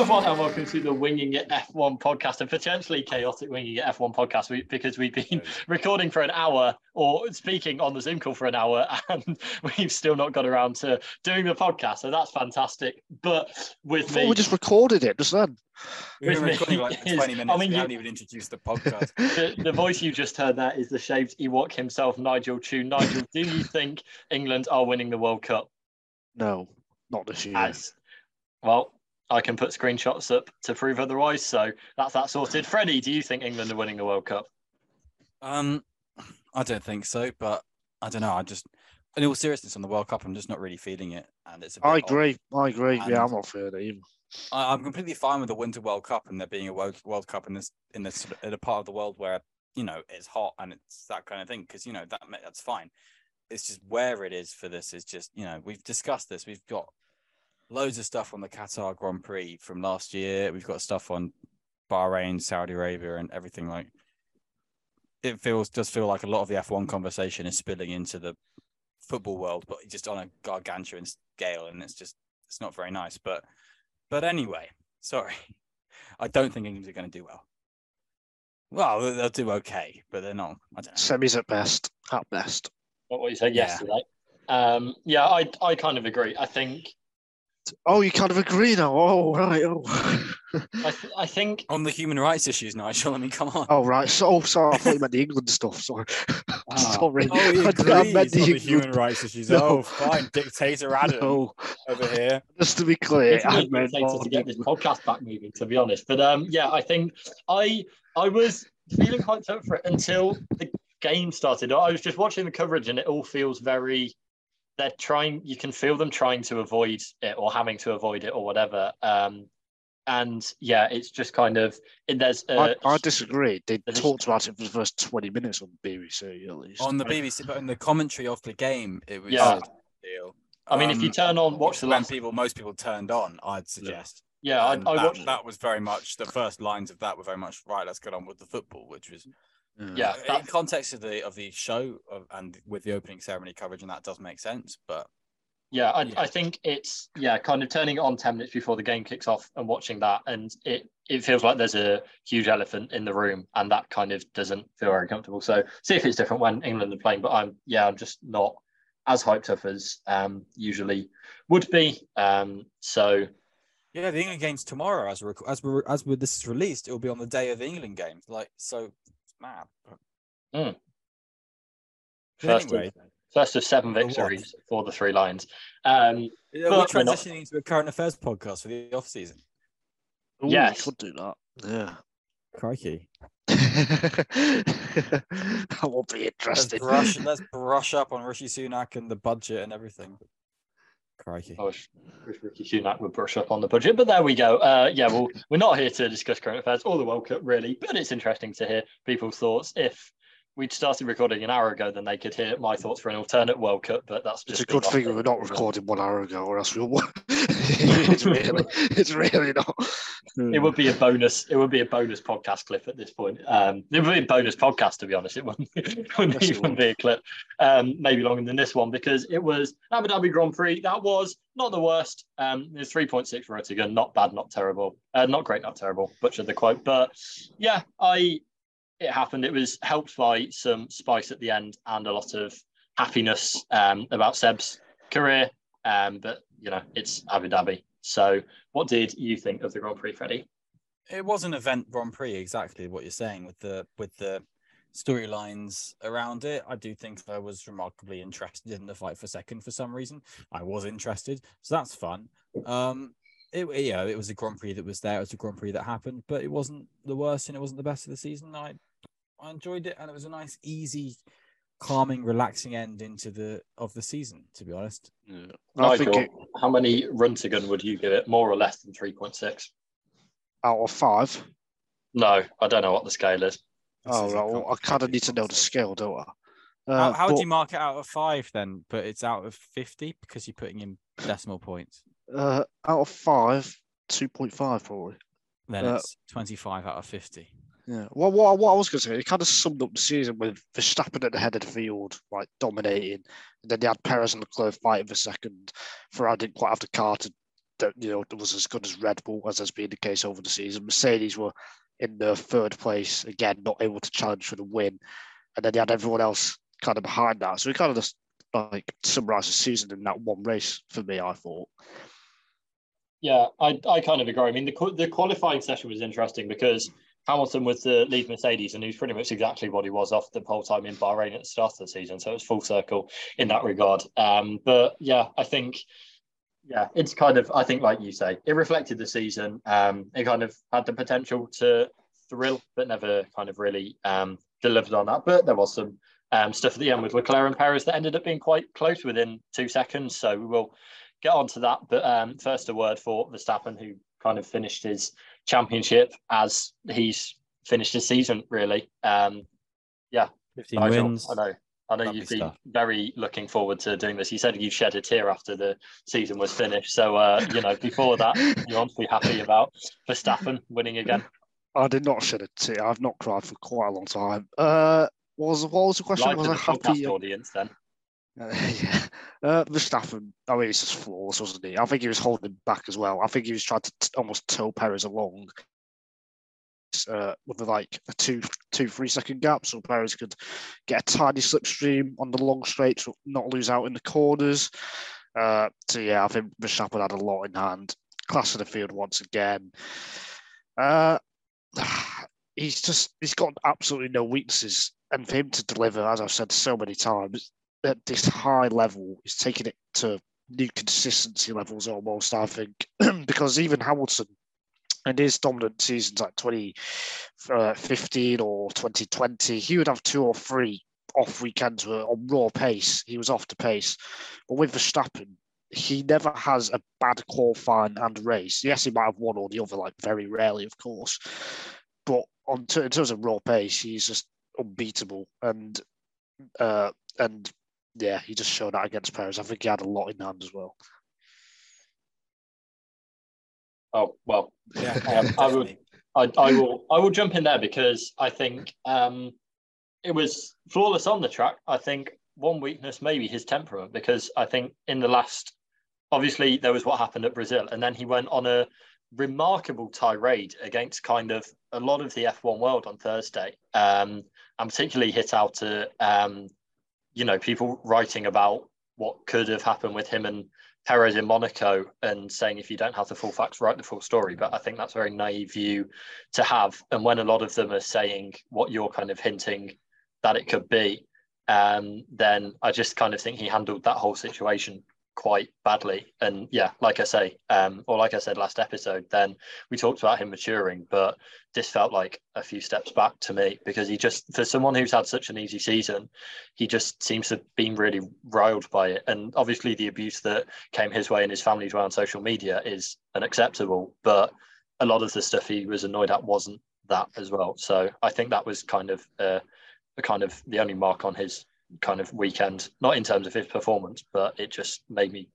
Hello, everyone, and welcome to the Winging It F1 podcast, and potentially chaotic Winging It F1 podcast we, because we've been recording for an hour or speaking on the Zoom call for an hour, and we've still not got around to doing the podcast. So that's fantastic. But with me, we just recorded it just then. We've been With me recording like for is- 20 I mean, we you- haven't even introduced the podcast. the, the voice you just heard there is the shaved Ewok himself, Nigel Chu. Nigel, do you think England are winning the World Cup? No, not this year. As well, I can put screenshots up to prove otherwise. So that's that sorted. Freddie, do you think England are winning the World Cup? um, I don't think so, but I don't know. I just, in all seriousness, on the World Cup, I'm just not really feeling it, and it's. A bit I odd. agree. I agree. And- yeah, I'm not feeling it either. I, I'm completely fine with the Winter World Cup and there being a World World Cup in this in this in a part of the world where you know it's hot and it's that kind of thing because you know that that's fine. It's just where it is for this is just you know we've discussed this. We've got loads of stuff on the Qatar Grand Prix from last year. We've got stuff on Bahrain, Saudi Arabia, and everything like. It feels does feel like a lot of the F1 conversation is spilling into the football world, but just on a gargantuan scale, and it's just it's not very nice. But but anyway, sorry, I don't think England are going to do well. Well, they'll- they'll do okay, but they're not. I don't know. Semis at best. At best. What you said Yeah. yesterday. Um, yeah, I I kind of agree. I think Oh, you kind of agree now. Oh, right. Oh, I, th- I think On the human rights issues, Nigel. I mean, come on. oh right. So, oh, sorry. I thought you meant the England stuff. Sorry. sorry. Oh, he I- I agrees meant the on the England- human rights issues. No. Oh, fine, dictator Adam No, over here. just to be clear, I me meant to more get this podcast back moving. To be honest, but um, yeah, I think I I was feeling quite up for it until the game started. I was just watching the coverage, and it all feels very. They're trying. You can feel them trying to avoid it or having to avoid it or whatever. Um, and yeah, it's just kind of there's I, a, I disagree. They talked about it for the first 20 minutes on BBC at least. On the BBC, but in the commentary of the game, it was Yeah. a deal. I mean, if you Um, turn on watch the when last, people, most people turned on, I'd suggest. yeah, I, I that, watched that was very much the first lines of that were very much right. Let's get on with the football, which was Yeah, in that- context of the of the show of, and with the opening ceremony coverage, and that does make sense. But Yeah, I, Yeah. I think it's yeah, kind of turning it on ten minutes before the game kicks off and watching that, and it it feels like there's a huge elephant in the room, and that kind of doesn't feel very comfortable. So see if it's different when England are playing, but I'm yeah, I'm just not as hyped up as um usually would be. Um, so yeah, the England game's tomorrow. As we're, as we as we, this is released, it will be on the day of the England games. Like so, it's mad. But first anyway, of, first of seven For what? victories for the three lions. Um, yeah, but we're we're not- transitioning to a current affairs podcast for the off season. Ooh, yes. could do that. Yeah. Crikey. that will be Let's interesting. brush, let's brush up on Rishi Sunak and the budget and everything. Crikey. I wish, wish Ricky Sunak would brush up on the budget, but there we go. Uh, yeah, well, we're not here to discuss current affairs or the World Cup, really, but it's interesting to hear people's thoughts. If we'd started recording an hour ago, then they could hear my thoughts for an alternate World Cup, but that's It's just a good thing off- we're not recording one hour ago, or else we will. it's really, it's really not. It would be a bonus. It would be a bonus podcast clip at this point. Um, it would be a bonus podcast, to be honest. It wouldn't, it wouldn't Yes, it even would. be a clip. Um, maybe longer than this one because it was Abu Dhabi Grand Prix. That was not the worst. Um, it was three point six for Ertigun. Not bad, not terrible. Uh, not great, not terrible. Butchered the quote, but yeah, I. It happened. It was helped by some spice at the end and a lot of happiness um, about Seb's career. Um, but you know, it's Abu Dhabi. So, what did you think of the Grand Prix, Freddie? It was an event Grand Prix, exactly what you're saying with the with the storylines around it. I do think I was remarkably interested in the fight for second for some reason. I was interested, so that's fun. Um, it yeah, it was a Grand Prix that was there. It was a Grand Prix that happened, but it wasn't the worst and it wasn't the best of the season. I I enjoyed it, and it was a nice, easy, calming, relaxing end into the of the season. To be honest, Yeah. I think Nigel, it, how many run to gun would you give it? More or less than 3.6? out of five. No, I don't know what the scale is. This Oh, is well, I kind of need to know the scale, don't I? Uh, How, how but, do you mark it out of five then? But it's out of fifty because you're putting in decimal points. uh, out of five, two point five probably. Then Uh, it's twenty-five out of fifty. Yeah. Well, what, what I was going to say, it kind of summed up the season with Verstappen at the head of the field, like dominating. And then they had Perez and Leclerc fighting for second. Ferrari didn't quite have the car to you know was as good as Red Bull as has been the case over the season. Mercedes were in the third place again, not able to challenge for the win, and then you had everyone else kind of behind that. So we kind of just like summarise the season in that one race for me. I thought. Yeah, I, I kind of agree. I mean, the the qualifying session was interesting because Hamilton was the lead Mercedes, and he was pretty much exactly what he was off the whole time in Bahrain at the start of the season. So it was full circle in that regard. Um, but yeah, I think yeah, it's kind of I think like you say, it reflected the season. Um, it kind of had the potential to thrill, but never kind of really um, delivered on that. But there was some um, stuff at the end with Leclerc and Perez that ended up being quite close within two seconds. So we will get on to that. But um, first, a word for Verstappen, who kind of finished his championship as he's finished his season, really. Um, yeah, 15 wins. I know. I know Lovely you've been stuff. very looking forward to doing this. You said you shed a tear after the season was finished. So, uh, you know, before that, you're honestly happy about Verstappen winning again. I did not shed a tear. I've not cried for quite a long time. Uh, what was what was the question? Live was to I happy? audience then. Yeah. Uh, Verstappen, I mean, he's just flawless, wasn't he? I think he was holding back as well. I think he was trying to t- almost tow Perez along uh, with like a two, two, three second gap, so Perez could get a tiny slipstream on the long straight, to not lose out in the corners. Uh, so yeah, I think Verstappen had a lot in hand. Class of the field once again. Uh, he's just he's got absolutely no weaknesses, and for him to deliver, as I've said so many times, at this high level, he's taking it to new consistency levels almost. I think because even Hamilton and his dominant seasons like 2015 or 2020, he would have two or three off weekends were on raw pace. He was off the pace, but with Verstappen, he never has a bad qualifying and race. Yes, he might have one or the other, like very rarely, of course. But on t- in terms of raw pace, he's just unbeatable. And uh, and yeah, he just showed that against Perez. I think he had a lot in hand as well. Oh, well, Yeah, I would- I, I will I will jump in there because I think um, it was flawless on the track. I think one weakness maybe his temperament because I think in the last obviously there was what happened at Brazil and then he went on a remarkable tirade against kind of a lot of the F1 world on Thursday um, and particularly hit out to um, you know people writing about what could have happened with him and Perez in Monaco and saying if you don't have the full facts, write the full story. But I think that's a very naive view to have. And when a lot of them are saying what you're kind of hinting that it could be, um, then I just kind of think he handled that whole situation quite badly. And yeah, like I say, um, or like I said last episode, then we talked about him maturing, but this felt like a few steps back to me because he just, for someone who's had such an easy season, he just seems to have been really riled by it. And obviously, the abuse that came his way and his family's way on social media is unacceptable. But a lot of the stuff he was annoyed at wasn't that as well. So I think that was kind of uh, a kind of the only mark on his kind of weekend, not in terms of his performance, but it just made me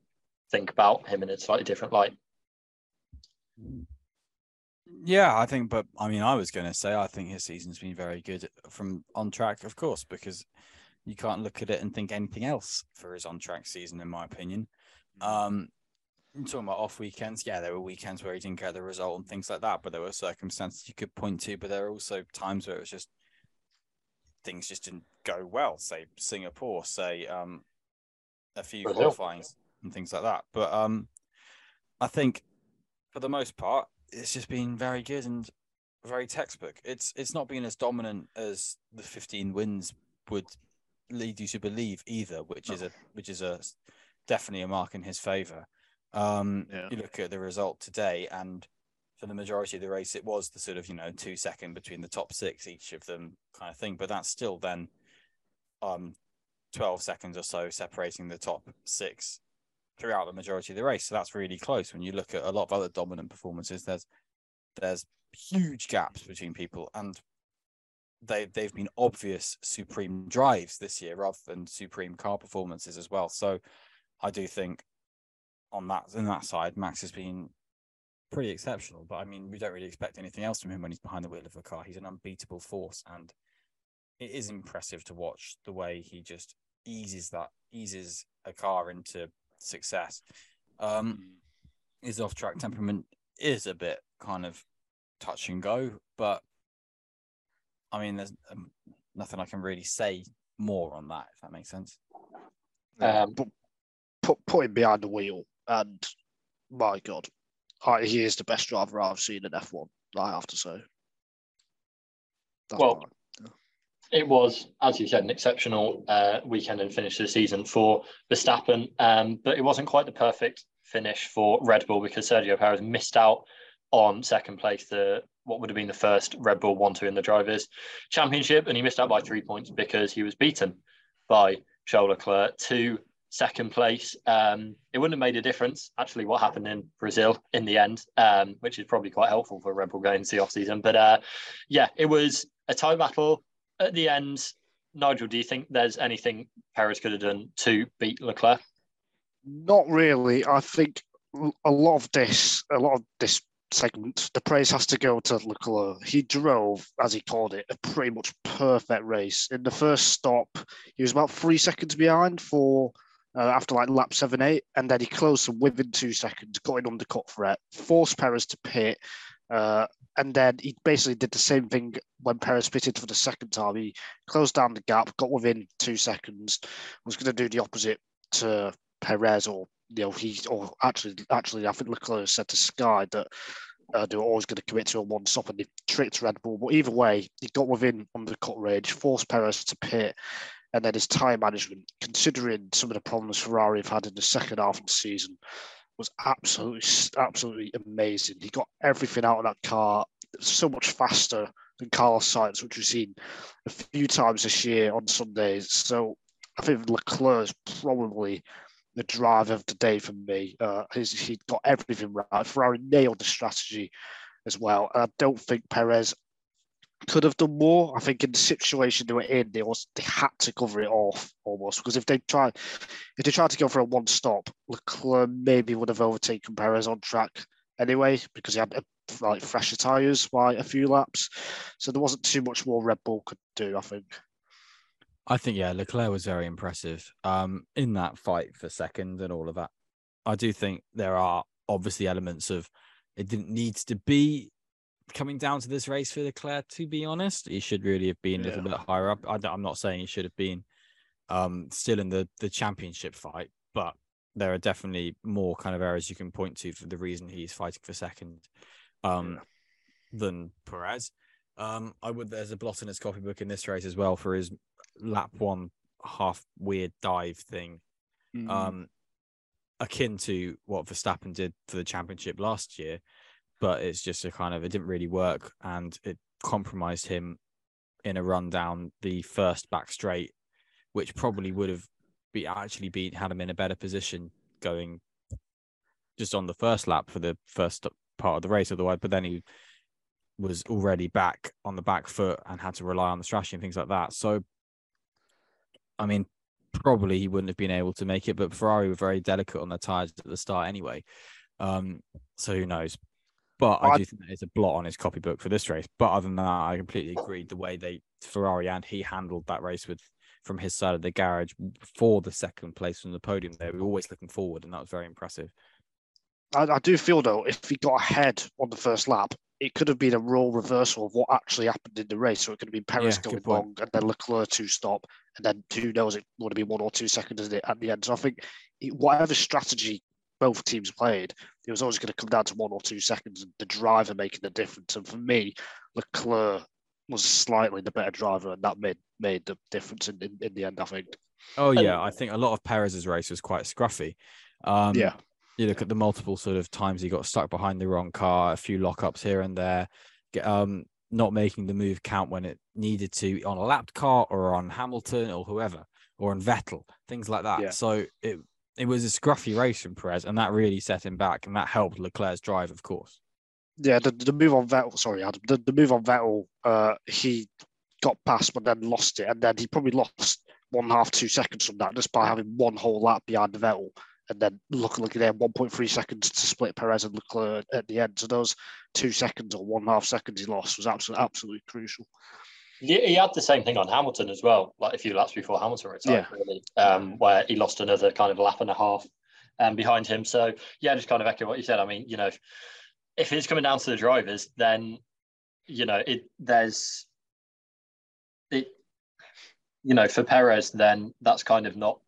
think about him in a slightly different light. Yeah, I think, but I mean, I was going to say I think his season's been very good from on track, of course, because you can't look at it and think anything else for his on track season, in my opinion. Um, I'm talking about off weekends, yeah, there were weekends where he didn't get the result and things like that, but there were circumstances you could point to, but there are also times where it was just things just didn't go well. Say Singapore, say um, a few qualifyings and things like that. But um, I think for the most part, it's just been very good and very textbook. It's it's not been as dominant as the 15 wins would lead you to believe either, which is a which is a definitely a mark in his favor. Um, Yeah. You look at the result today, and for the majority of the race, it was the sort of you know two second between the top six each of them kind of thing. But that's still then um 12 seconds or so separating the top six throughout the majority of the race. So that's really close. When you look at a lot of other dominant performances, there's there's huge gaps between people, and they they've been obvious supreme drives this year rather than supreme car performances as well. So I do think on that on that side, Max has been pretty exceptional. But I mean, we don't really expect anything else from him when he's behind the wheel of a car. He's an unbeatable force, and it is impressive to watch the way he just eases that eases a car into success. Um, his off track temperament is a bit kind of touch and go, but I mean, there's um, nothing I can really say more on that, if that makes sense. Um, but put put him behind the wheel, and my God, I, he is the best driver I've seen in F1. I have to say. That's Well, it was, as you said, an exceptional uh, weekend and finish to the season for Verstappen, um, but it wasn't quite the perfect finish for Red Bull because Sergio Perez missed out on second place, the what would have been the first Red Bull one-two in the drivers' championship, and he missed out by three points because he was beaten by Charles Leclerc to second place. Um, it wouldn't have made a difference actually what happened in Brazil in the end, um, which is probably quite helpful for Red Bull going into the off season. But uh, yeah, it was a tight battle at the end. Nigel, do you think there's anything Perez could have done to beat Leclerc? Not really. I think a lot of this, a lot of this segment, the praise has to go to Leclerc. He drove, as he called it, a pretty much perfect race. In the first stop, he was about three seconds behind for uh, after like lap seven, eight, and then he closed within two seconds, got an undercut threat, forced Perez to pit. Uh, and then he basically did the same thing when Perez pitted for the second time. He closed down the gap, got within two seconds, was going to do the opposite to Perez, or you know, he or actually, actually, I think Leclerc said to Sky that uh, they were always going to commit to a one stop, and they tricked Red Bull. But either way, he got within undercut range, forced Perez to pit, and then his time management, considering some of the problems Ferrari have had in the second half of the season, was absolutely, absolutely amazing. He got everything out of that car so much faster than Carlos Sainz, which we've seen a few times this year on Sundays. So I think Leclerc is probably the drive of the day for me. Uh, he got everything right. Ferrari nailed the strategy as well. And I don't think Perez could have done more. I think in the situation they were in, they was they had to cover it off almost because if they tried if they tried to go for a one stop, Leclerc maybe would have overtaken Perez on track anyway because he had like fresher tires by a few laps. So there wasn't too much more Red Bull could do. I think. I think yeah, Leclerc was very impressive um, in that fight for second and all of that. I do think there are obviously elements of it didn't need to be coming down to this race for Leclerc. To be honest, he should really have been a little bit higher up. I, am not saying he should have been um, still in the the championship fight, but there are definitely more kind of areas you can point to for the reason he's fighting for second um, than Perez. Um, I would. There's a blot in his copybook in this race as well for his lap one half weird dive thing, Mm. um, akin to what Verstappen did for the championship last year. But it's just a kind of it didn't really work, and it compromised him in a run down the first back straight, which probably would have be actually been had him in a better position going just on the first lap for the first part of the race. Otherwise, but then he was already back on the back foot and had to rely on the strategy and things like that. So, I mean, probably he wouldn't have been able to make it, but Ferrari were very delicate on their tires at the start anyway. Um, so who knows? But I I- do think that it's a blot on his copybook for this race. But other than that, I completely oh. agreed the way they Ferrari and he handled that race with from his side of the garage for the second place from the podium. They were always looking forward, and that was very impressive. I, I do feel though, if he got ahead on the first lap, it could have been a role reversal of what actually happened in the race. So it could have been Perez Yeah, going long and then Leclerc to stop, and then who knows, it would have been one or two seconds it, at the end. So I think it- whatever strategy both teams played, it was always going to come down to one or two seconds, and the driver making the difference. And for me, Leclerc was slightly the better driver, and that made made the difference in, in, in the end. I think. Oh And- yeah, I think a lot of Perez's race was quite scruffy. Um, yeah, you look at the multiple sort of times he got stuck behind the wrong car, a few lockups here and there, um, not making the move count when it needed to on a lapped car or on Hamilton or whoever or on Vettel, things like that. Yeah. So it it was a scruffy race from Perez, and that really set him back, and that helped Leclerc's drive, of course. yeah. The, the move on Vettel, sorry, Adam. The, the move on Vettel, uh, he got past but then lost it, and then he probably lost one half two seconds from that just by having one whole lap behind Vettel, and then looking like there 1.3 seconds to split Perez and Leclerc at the end. So those two seconds or one half seconds he lost was absolutely absolutely crucial. He, he had the same thing on Hamilton as well, like a few laps before Hamilton retired, Yeah. really, um, where he lost another kind of lap and a half um, behind him. So yeah, just kind of echo what you said. I mean, you know, if it's coming down to the drivers, then you know it there's it you know for Perez, then that's kind of not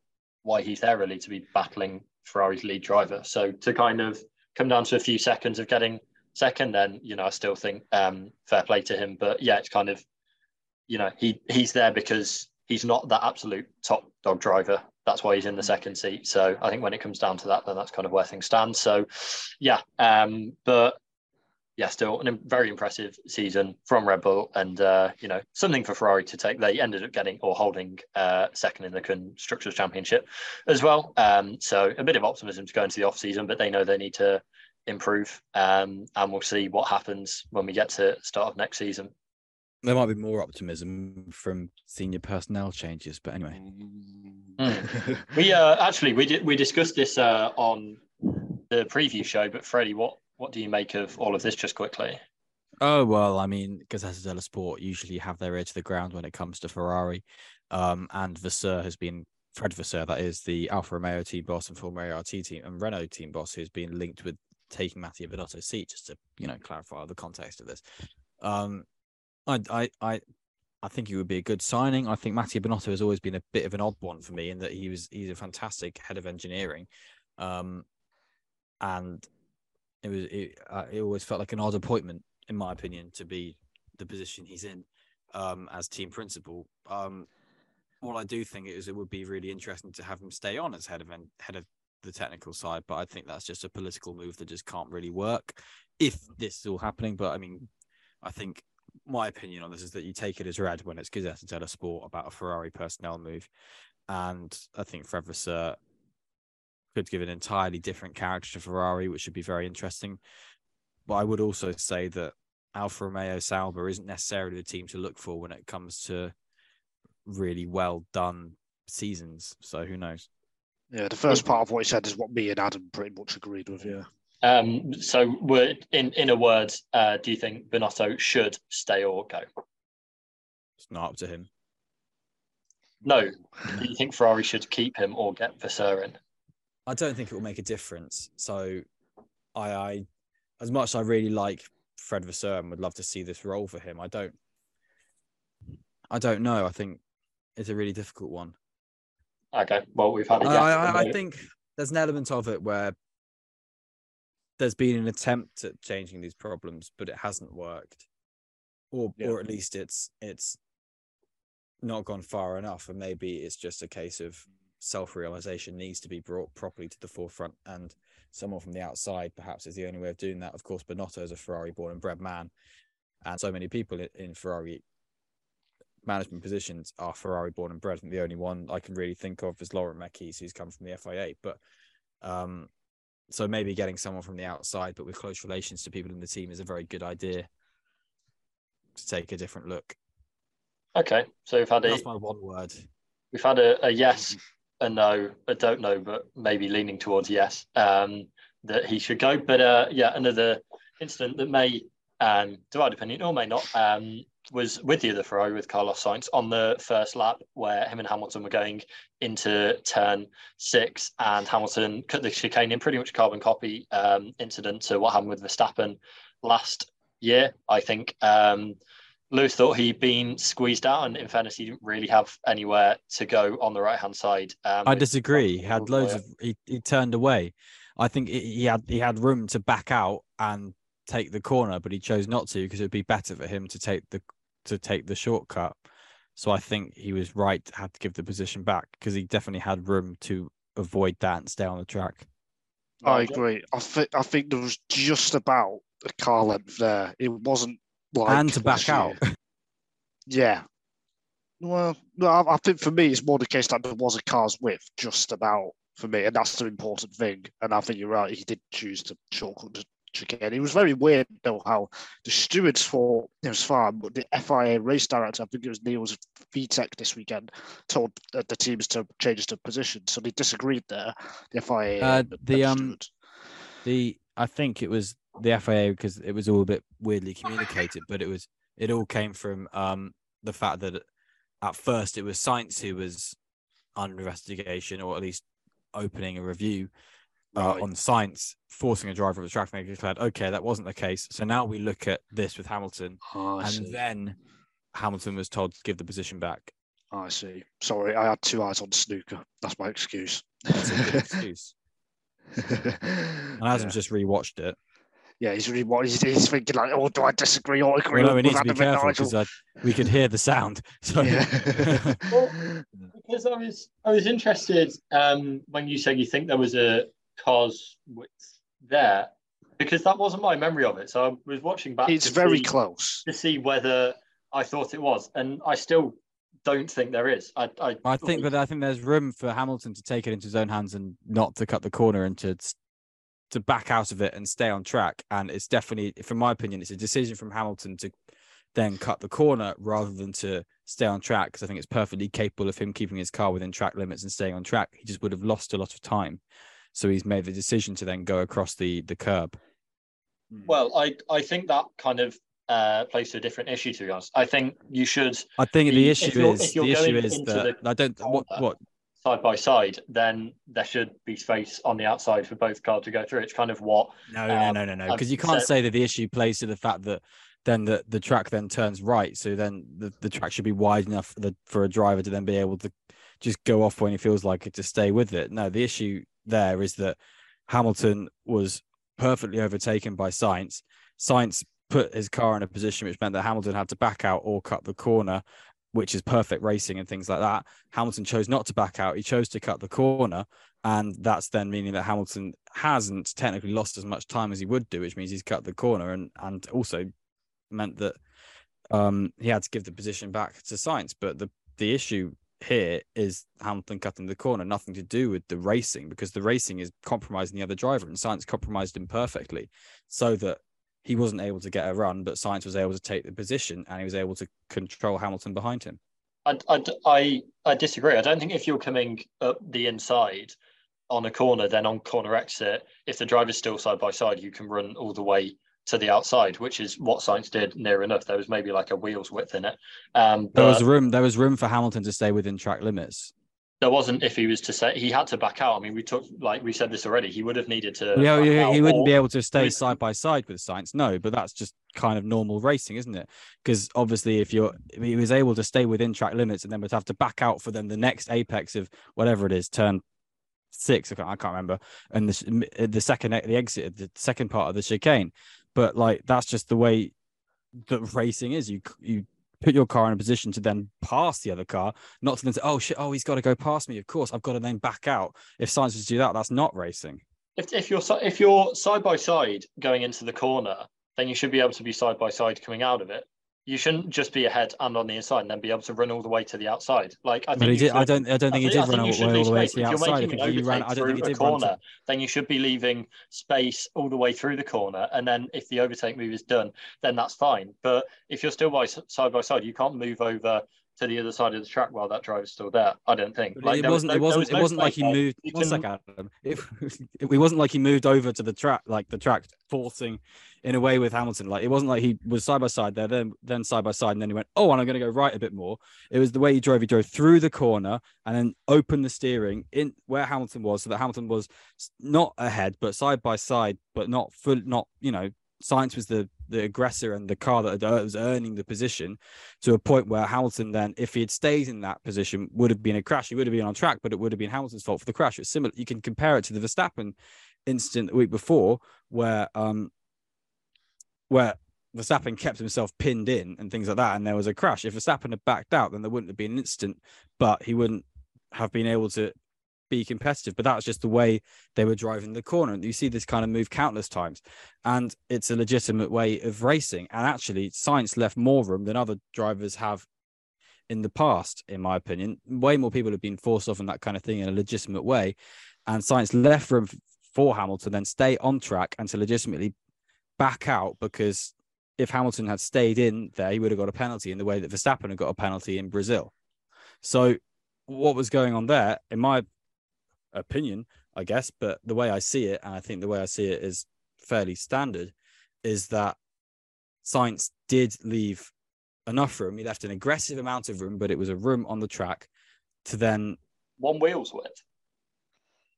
why he's there really to be battling Ferrari's lead driver. So to kind of come down to a few seconds of getting second, then you know I still think um, fair play to him. But yeah, it's kind of you know he he's there because he's not that absolute top dog driver. That's why he's in the second seat. So I think when it comes down to that, then that's kind of where things stand. So yeah, um, but yeah, still a very impressive season from Red Bull, and uh, you know something for Ferrari to take. They ended up getting or holding uh, second in the constructors championship as well. Um, so a bit of optimism to go into the off season, but they know they need to improve, um, and we'll see what happens when we get to start of next season. There might be more optimism from senior personnel changes, but anyway. Mm. we uh, actually we did we discussed this uh, on the preview show, but Freddie, what what do you make of all of this just quickly? Oh well, I mean, Gazzetta dello Sport usually have their ear to the ground when it comes to Ferrari, um, and Vasseur has been Fred Vasseur, that is the Alfa Romeo team boss and former ART team and Renault team boss, who's been linked with taking Mattia Binotto's seat. Just to you know clarify the context of this, um, I I I I think he would be a good signing. I think Mattia Binotto has always been a bit of an odd one for me in that he was he's a fantastic head of engineering, um, and it was it, uh, it always felt like an odd appointment, in my opinion, to be the position he's in um, as team principal. Um, what I do think is it would be really interesting to have him stay on as head of head of the technical side, but I think that's just a political move that just can't really work if this is all happening. But I mean, I think my opinion on this is that you take it as read when it's Gazette Gazzetta dello Sport about a Ferrari personnel move, and I think Fred Vasseur uh, could give an entirely different character to Ferrari, which would be very interesting. But I would also say that Alfa Romeo Sauber isn't necessarily the team to look for when it comes to really well done seasons. So who knows? Yeah, the first part of what he said is what me and Adam pretty much agreed with. Yeah. Um, so, we're, in in a word, uh, do you think Binotto should stay or go? It's not up to him. No. do you think Ferrari should keep him or get Vasseur? I don't think it will make a difference. So, I, I as much as I really like Fred Vasseur and would love to see this role for him, I don't. I don't know. I think it's a really difficult one. Okay. Well, we've had. A I, I, I think there's an element of it where there's been an attempt at changing these problems, but it hasn't worked, or yeah. or at least it's it's not gone far enough, and maybe it's just a case of self-realization needs to be brought properly to the forefront and someone from the outside perhaps is the only way of doing that of course Binotto is a ferrari born and bred man and so many people in ferrari management positions are ferrari born and bred and the only one i can really think of is laurent mekies who's come from the fia but um so maybe getting someone from the outside but with close relations to people in the team is a very good idea to take a different look okay so we've had a, that's my one word we've had a, a yes a no, I don't know, but maybe leaning towards yes, um, that he should go. But uh, yeah, another incident that may um, divide opinion or may not um, was with the other Ferrari with Carlos Sainz on the first lap where him and Hamilton were going into turn six and Hamilton cut the chicane in pretty much carbon copy um, incident to what happened with Verstappen last year. I think um, Lewis thought he'd been squeezed out, and in fairness, he didn't really have anywhere to go on the right hand side. Um, I disagree. He had loads of he, he turned away. I think he had he had room to back out and take the corner, but he chose not to because it would be better for him to take the to take the shortcut. So I think he was right had to give the position back because he definitely had room to avoid that and stay on the track. I agree. I think I think there was just about a car length there. It wasn't like and to back out. yeah. Well, no, I, I think for me, it's more the case that there was a car's width just about for me, and that's the important thing. And I think you're right. He did choose to shortcut the chicane. It was very weird though how the stewards for it was fine, but the FIA race director, I think it was Niels Wittich this weekend, told the teams to change their position. So they disagreed there. The FIA, uh, the um, the I think it was the FIA because it was all a bit weirdly communicated, but it was it all came from um, the fact that at first it was Sainz who was under investigation or at least opening a review, uh, Right. on Sainz forcing a driver of the track. And they declared, okay, that wasn't the case. So now we look at this with Hamilton, Oh, and see. then Hamilton was told to give the position back. I see. Sorry, I had two eyes on snooker. That's my excuse. That's a good excuse. And Adam's just rewatched it. yeah, he's really what he's, he's thinking like, oh, do I disagree or agree Well, no, we need to be Adam careful because uh, we could hear the sound. So Yeah. Well, because I was I was interested um, when you said you think there was a cause width there because that wasn't my memory of it. So I was watching back. it's very see, close. to see whether I thought it was, and I still don't think there is. I I, I think, that I think there's room for Hamilton to take it into his own hands and not to cut the corner and to to back out of it and stay on track. And it's definitely, from my opinion, it's a decision from Hamilton to then cut the corner rather than to stay on track because I think it's perfectly capable of him keeping his car within track limits and staying on track. He just would have lost a lot of time. So he's made the decision to then go across the the curb. well, I I think that kind of uh, plays to a different issue. To be honest, I think you should I think The- the issue you're- is the issue is that the I don't what what side by side, then there should be space on the outside for both cars to go through. It's kind of what No, no, Um, no, no, no. I've Because you can't said- say that the issue plays to the fact that then the, the track then turns right. So then the, the track should be wide enough for, the, for a driver to then be able to just go off when he feels like it to stay with it. No, the issue there is that Hamilton was perfectly overtaken by Sainz. Sainz put his car in a position which meant that Hamilton had to back out or cut the corner, which is perfect racing and things like that. Hamilton chose not to back out. He chose to cut the corner. And that's then meaning that Hamilton hasn't technically lost as much time as he would do, which means he's cut the corner and and also meant that um he had to give the position back to Sainz. But the the issue here is Hamilton cutting the corner, nothing to do with the racing, because the racing is compromising the other driver, and Sainz compromised him perfectly, so that he wasn't able to get a run, but Sainz was able to take the position and he was able to control Hamilton behind him. I, I, I, disagree. I don't think if you're coming up the inside on a corner, then on corner exit, if the driver's still side by side, you can run all the way to the outside, which is what Sainz did near enough. There was maybe like a wheel's width in it. Um, There was room. There was room for Hamilton to stay within track limits. there wasn't if he was to say he had to back out. I mean, we took like we said this already. He would have needed to. Yeah, he, he wouldn't be able to stay side by side with Sainz. No, but that's just kind of normal racing, isn't it? Because obviously, if you're, he was able to stay within track limits and then would have to back out for them the next apex of whatever it is, turn six. I can't, I can't remember, and the the second the exit, the second part of the chicane. But like that's just the way that racing is. You you put your car in a position to then pass the other car, not to then say, oh shit, oh he's got to go past me. Of course, I've got to then back out. If Sainz was to do that, that's not racing. If, if you're if you're side by side going into the corner, then you should be able to be side by side coming out of it. You shouldn't just be ahead and on the inside and then be able to run all the way to the outside. Like I think But he you did. I don't. I don't think he did run all, all the way to the outside. If you're outside. Making an ran. overtake I don't think he through did corner, To, then you should be leaving space all the way through the corner. And then if the overtake move is done, then that's fine. But if you're still by side by side, you can't move over to the other side of the track while that driver's still there. I don't think. Like, it wasn't. no- it wasn't. was It no wasn't like he moved. One can- second, Adam. It, it wasn't like he moved over to the track, like the track forcing in a way with Hamilton. Like it wasn't like he was side by side there, then then side by side, and then he went, oh, and I'm going to go right a bit more. It was the way he drove. He drove through the corner and then opened the steering in where Hamilton was, so that Hamilton was not ahead, but side by side, but not full, not you know. Sainz was the the aggressor and the car that was earning the position to a point where Hamilton then, if he had stayed in that position, would have been a crash. He would have been on track, but it would have been Hamilton's fault for the crash. It's similar. You can compare it to the Verstappen incident the week before, where um where Verstappen kept himself pinned in and things like that, and there was a crash. If Verstappen had backed out, then there wouldn't have been an incident, but he wouldn't have been able to be competitive. But that's just the way they were driving the corner. And you see this kind of move countless times. And it's a legitimate way of racing. And actually, Sainz left more room than other drivers have in the past, in my opinion. Way more people have been forced off in that kind of thing in a legitimate way. And Sainz left room for Hamilton, then stay on track and to legitimately back out because if Hamilton had stayed in there, he would have got a penalty in the way that Verstappen had got a penalty in Brazil. So, what was going on there, in my opinion, I guess, but the way I see it, and I think the way I see it is fairly standard, is that Sainz did leave enough room. He left an aggressive amount of room, but it was a room on the track to then one wheel's width.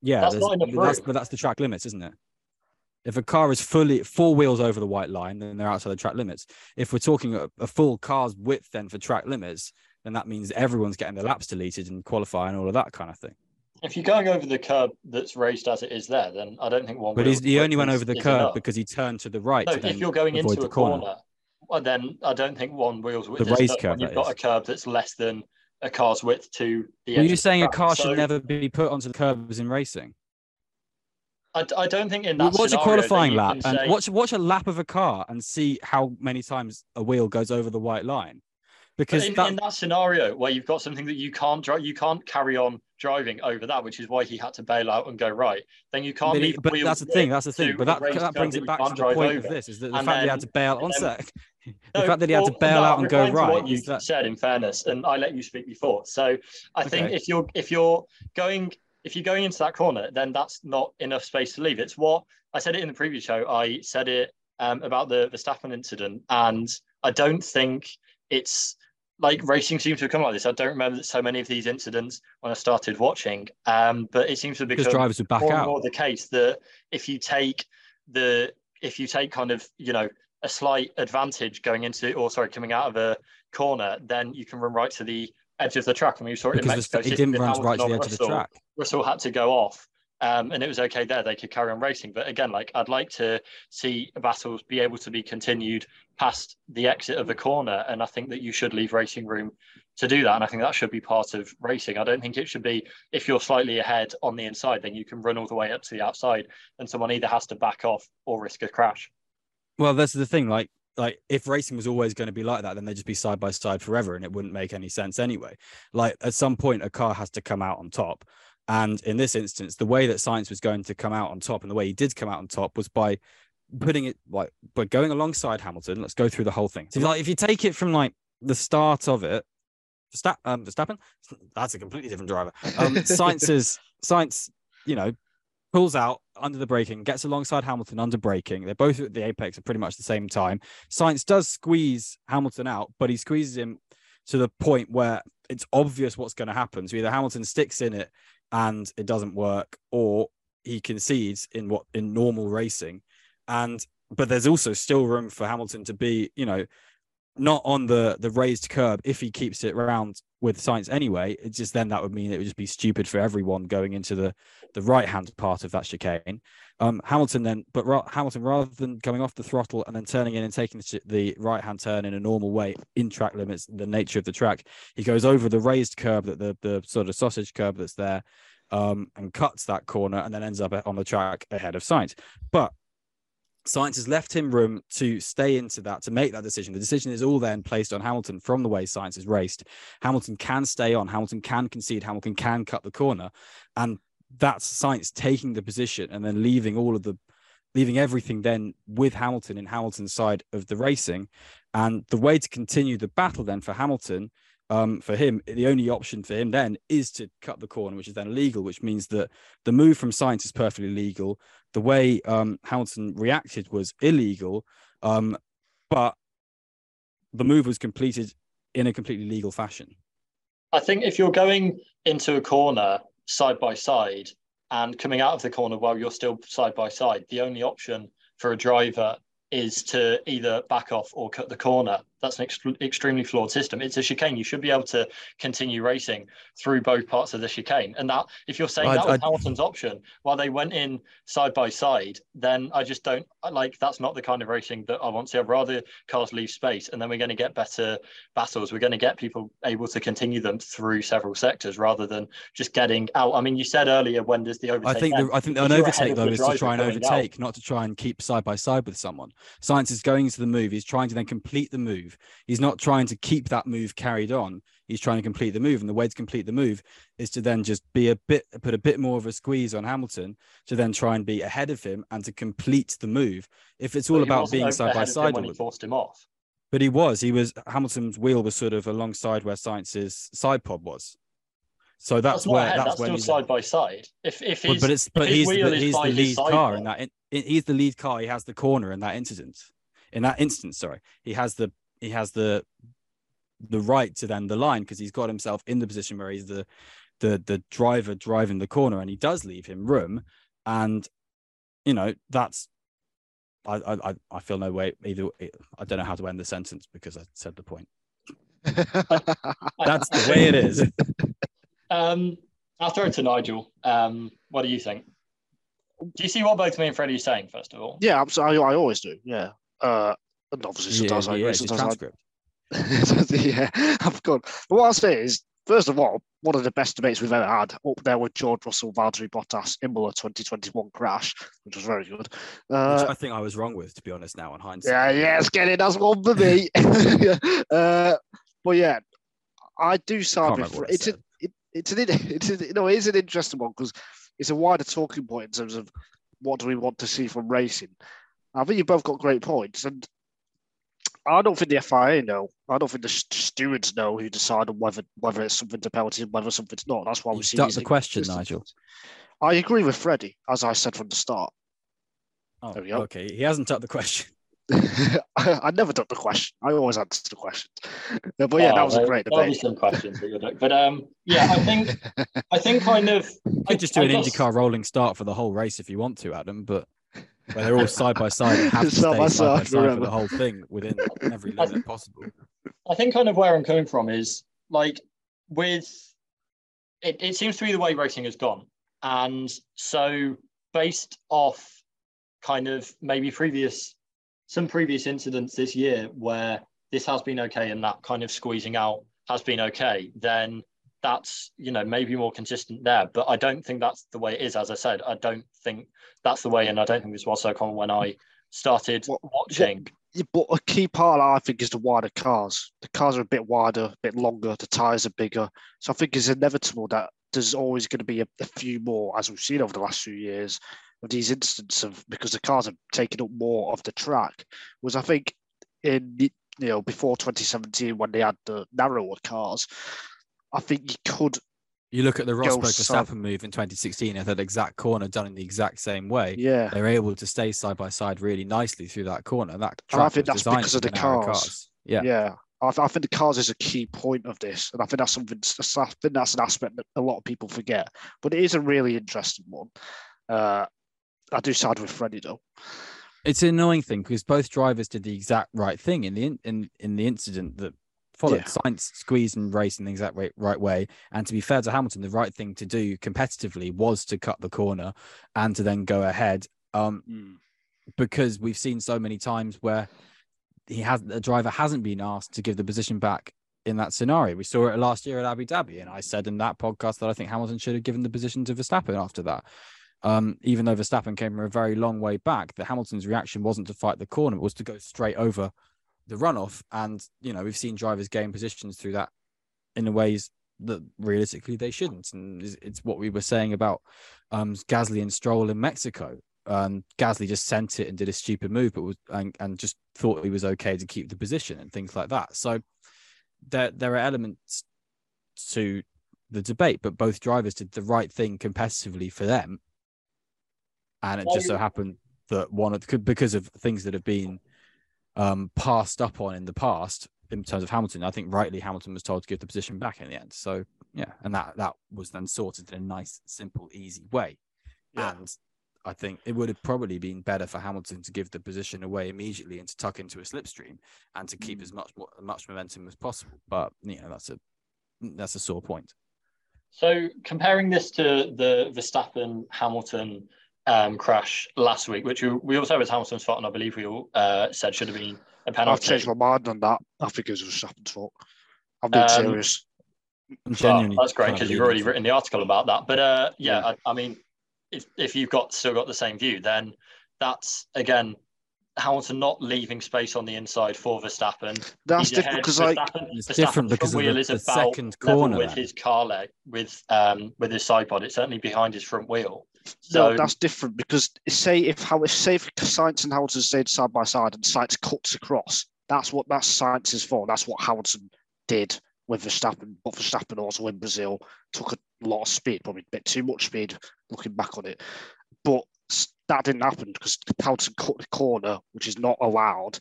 Yeah, That's not enough that's, but that's the track limits, isn't it? If a car is fully four wheels over the white line, then they're outside the track limits. If we're talking a, a full car's width, then for track limits, then that means everyone's getting their laps deleted and qualifying and all of that kind of thing. If you're going over the curb that's raised as it is there, then I don't think one. But wheel he's, he only went over the curb enough. because he turned to the right. No, if you're going into the a corner, well, then I don't think one wheel's width The is raised curb, when you've got is. a curb that's less than a car's width to the. You're of saying a car So should never be put onto the curbs in racing. I, I don't think in that. Watch a scenario qualifying lap and say- watch watch a lap of a car and see how many times a wheel goes over the white line. Because in, that, in that scenario where you've got something that you can't drive, you can't carry on driving over that, which is why he had to bail out and go right. Then you can't. but, leave but that's the thing. That's the thing. But that, that brings it back to the point over. of this: is that the And fact that he had to bail on then- sec. The fact that he had to bail no, out and go right. What you that, said, in fairness, and I let you speak before. So I think Okay. if you're if you're going if you're going into that corner, then that's not enough space to leave. It's what I said it in the previous show. I said it um, about the Verstappen incident, and I don't think it's like racing seems to have come like this. I don't remember so many of these incidents when I started watching, um, but it seems to because become drivers would back more and out. more the case that if you take the if you take kind of you know a slight advantage going into or sorry coming out of a corner, then you can run right to the edge of the track. I mean, we saw it in Mexico. Versta- he didn't run right to the edge of the track. Russell had to go off. Um, and it was okay there. They could carry on racing. But again, like I'd like to see battles be able to be continued past the exit of the corner. And I think that you should leave racing room to do that. And I think that should be part of racing. I don't think it should be if you're slightly ahead on the inside, then you can run all the way up to the outside and someone either has to back off or risk a crash. Well, that's the thing. Like, like if racing was always going to be like that, then they'd just be side by side forever, and it wouldn't make any sense anyway. Like at some point, a car has to come out on top, and in this instance, the way that Sainz was going to come out on top, and the way he did come out on top, was by putting it like by going alongside Hamilton. Let's go through the whole thing. So, like, if you take it from like the start of it, Verstappen, um, Verstappen, that's a completely different driver. Um, Sainz's Sainz, you know, pulls out under the braking, gets alongside Hamilton under braking. They're both at the apex at pretty much the same time. Sainz does squeeze Hamilton out, but he squeezes him to the point where it's obvious what's going to happen. So either Hamilton sticks in it and it doesn't work, or he concedes in what in normal racing. And but there's also still room for Hamilton to be, you know, not on the the raised curb if he keeps it round with Sainz anyway. It's just then that would mean it would just be stupid for everyone going into the the right hand part of that chicane. Um, Hamilton then, but ra- Hamilton rather than coming off the throttle and then turning in and taking the, the right hand turn in a normal way in track limits, the nature of the track, he goes over the raised curb that the the sort of sausage curb that's there, um, and cuts that corner and then ends up on the track ahead of Sainz. But Sainz has left him room to stay into that, to make that decision. The decision is all then placed on Hamilton from the way Sainz is raced. Hamilton can stay on, Hamilton can concede, Hamilton can cut the corner. And that's Sainz taking the position and then leaving all of the leaving everything then with Hamilton in Hamilton's side of the racing. And the way to continue the battle then for Hamilton, um, for him, the only option for him then is to cut the corner, which is then illegal, which means that the move from Sainz is perfectly legal. The way um, Hamilton reacted was illegal, um, but the move was completed in a completely legal fashion. I think if you're going into a corner side by side and coming out of the corner while you're still side by side, the only option for a driver is to either back off or cut the corner. That's an ex- extremely flawed system. It's a chicane. You should be able to continue racing through both parts of the chicane. And that, if you're saying I'd- that was I'd- Hamilton's option while they went in side by side, then I just don't like. That's not the kind of racing that I want to see. I'd rather cars leave space, and then we're going to get better battles. We're going to get people able to continue them through several sectors rather than just getting out. I mean, you said earlier, when does the overtake? I think the, I think an overtake though is to try and going out- overtake, not to try and keep side by side with someone. Sainz is going into the move. He's trying to then complete the move. He's not trying to keep that move carried on. He's trying to complete the move, and the way to complete the move is to then just be a bit, put a bit more of a squeeze on Hamilton to then try and be ahead of him and to complete the move. If it's all about being side by ahead of him side, when he forced him off. but he was, he was Hamilton's wheel was sort of alongside where Sainz's side pod was. So that's, That's where that's, That's when still side by side. If if but, he's but it's but he's wheel but is he's the lead car in that in- he's the lead car he has the corner in that incident in that instance sorry he has the he has the the right to then the line because he's got himself in the position where he's the the the driver driving the corner, and he does leave him room, and you know that's. I, I I feel no way either. I don't know how to end the sentence because I said the point. That's the way it is. Um, I'll throw it to Nigel. Um, what do you think? Do you see what both me and Freddie are saying, first of all? Yeah, I'm sorry, I always do. Yeah. Uh, and obviously sometimes yeah, I yeah, agree, it's a sometimes transcript. I... yeah, I've gone. But what I'll say is, first of all, one of the best debates we've ever had up there with George Russell, Valtteri Bottas, Imola 2021 crash, which was very good. Uh, Which I think I was wrong with, to be honest. Now on hindsight, yeah, yes, get it. That's one for me. uh, but yeah, I do side with. It's a, it, it's an it's a, you know it is an interesting one because it's a wider talking point in terms of what do we want to see from racing. I think you both got great points, and I don't think the FIA know. I don't think the stewards know who decide whether whether it's something to penalty and whether something's not. That's why we see That's the question. Nigel. I agree with Freddie, as I said from the start. Oh, There we go. okay. He hasn't ducked the question. I, I never took the question. I always answer the questions. But yeah, that Oh, was a there- great There'll be debate. some questions that you'll do. But um, yeah, I think I think kind of You I could just do I an guess- IndyCar rolling start for the whole race if you want to, Adam. But where they're all side by side and have to Side stay by side by side, side for the whole thing within every limit possible. I think kind of where I'm coming from is like with it, it seems to be the way racing has gone. And so based off kind of maybe previous some previous incidents this year where this has been okay and that kind of squeezing out has been okay, then that's you know maybe more consistent there. But I don't think that's the way it is. As I said, I don't think that's the way, and I don't think this was so common when I started What- watching. Yeah, but a key part, I think, is the wider cars. The cars are a bit wider, a bit longer. The tires are bigger. So I think it's inevitable that there's always going to be a, a few more, as we've seen over the last few years, of these instances of because the cars have taken up more of the track. Was I think in you know before 2017 when they had the narrower cars, I think you could You look at the Rosberg Verstappen move in 2016 at that exact corner done in the exact same way. yeah. They're able to stay side by side really nicely through that corner. That And I think that's because of the narrow cars. Yeah. Yeah. I, th- I think the cars is a key point of this, and I think that's something. I think that's an aspect that a lot of people forget, but it is a really interesting one. Uh, I do side with Freddie though. It's an annoying thing because both drivers did the exact right thing in the in in, in the incident that followed. Yeah. Sainz squeezed and raced in the exact right, right way. And to be fair to Hamilton, the right thing to do competitively was to cut the corner and to then go ahead. Um, because we've seen so many times where he has the driver hasn't been asked to give the position back in that scenario. We saw it last year at Abu Dhabi, and I said in that podcast that I think Hamilton should have given the position to Verstappen after that. Um, even though Verstappen came from a very long way back, that Hamilton's reaction wasn't to fight the corner, it was to go straight over the runoff. And you know, we've seen drivers gain positions through that in the ways that realistically they shouldn't. And it's, what we were saying about um, Gasly and Stroll in Mexico. Um, Gasly just sent it and did a stupid move, but was and, and just thought he was okay to keep the position and things like that. So there there are elements to the debate, but both drivers did the right thing competitively for them. And it just so happened that one of because of things that have been um, passed up on in the past in terms of Hamilton, I think rightly Hamilton was told to give the position back in the end. So yeah, and that that was then sorted in a nice, simple, easy way. Yeah. And I think it would have probably been better for Hamilton to give the position away immediately and to tuck into a slipstream and to keep as much more, much momentum as possible. But you know, that's a that's a sore point. So comparing this to the Verstappen Hamilton um, crash last week, which we, we also was Hamilton's fault, and I believe we all uh, said should have been a penalty. I've changed my mind on that. I think it was Verstappen's fault. I'm being Um, serious. Well, that's great because you've already written the article about that. But uh, yeah, Yeah. I, I mean, if if you've got still got the same view, then that's again Hamilton not leaving space on the inside for Verstappen. That's He's different because like It's Verstappen's different because front of the- wheel is the about second corner with his car leg with um with his side pod. It's certainly behind his front wheel. So no, that's different because say if how if say if Sainz and Hamilton stayed side by side and Sainz cuts across, that's what that science is for. That's what Hamilton did with Verstappen. But Verstappen also in Brazil took a lot of speed, probably a bit too much speed looking back on it. But that didn't happen because Hamilton cut the corner, which is not allowed.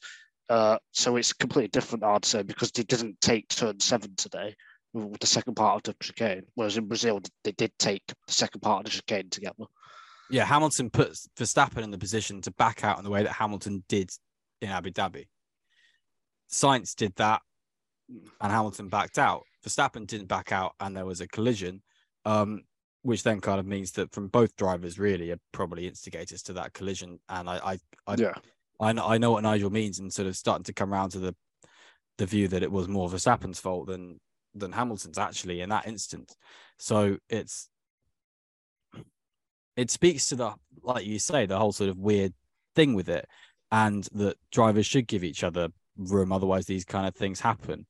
Uh, so it's completely different, I'd say, because they didn't take turn seven today. With the second part of the chicane. Whereas in Brazil, they did take the second part of the chicane together. Yeah, Hamilton puts Verstappen in the position to back out in the way that Hamilton did in Abu Dhabi. Sainz did that, and Hamilton backed out. Verstappen didn't back out, and there was a collision, um, which then kind of means that from both drivers, really, are probably instigators to that collision. And I, I, I Yeah. I know, I know what Nigel means, and sort of starting to come around to the the view that it was more Verstappen's fault than than Hamilton's actually in that instance. So it's it speaks to the like you say the whole sort of weird thing with it, and that drivers should give each other room, otherwise these kind of things happen.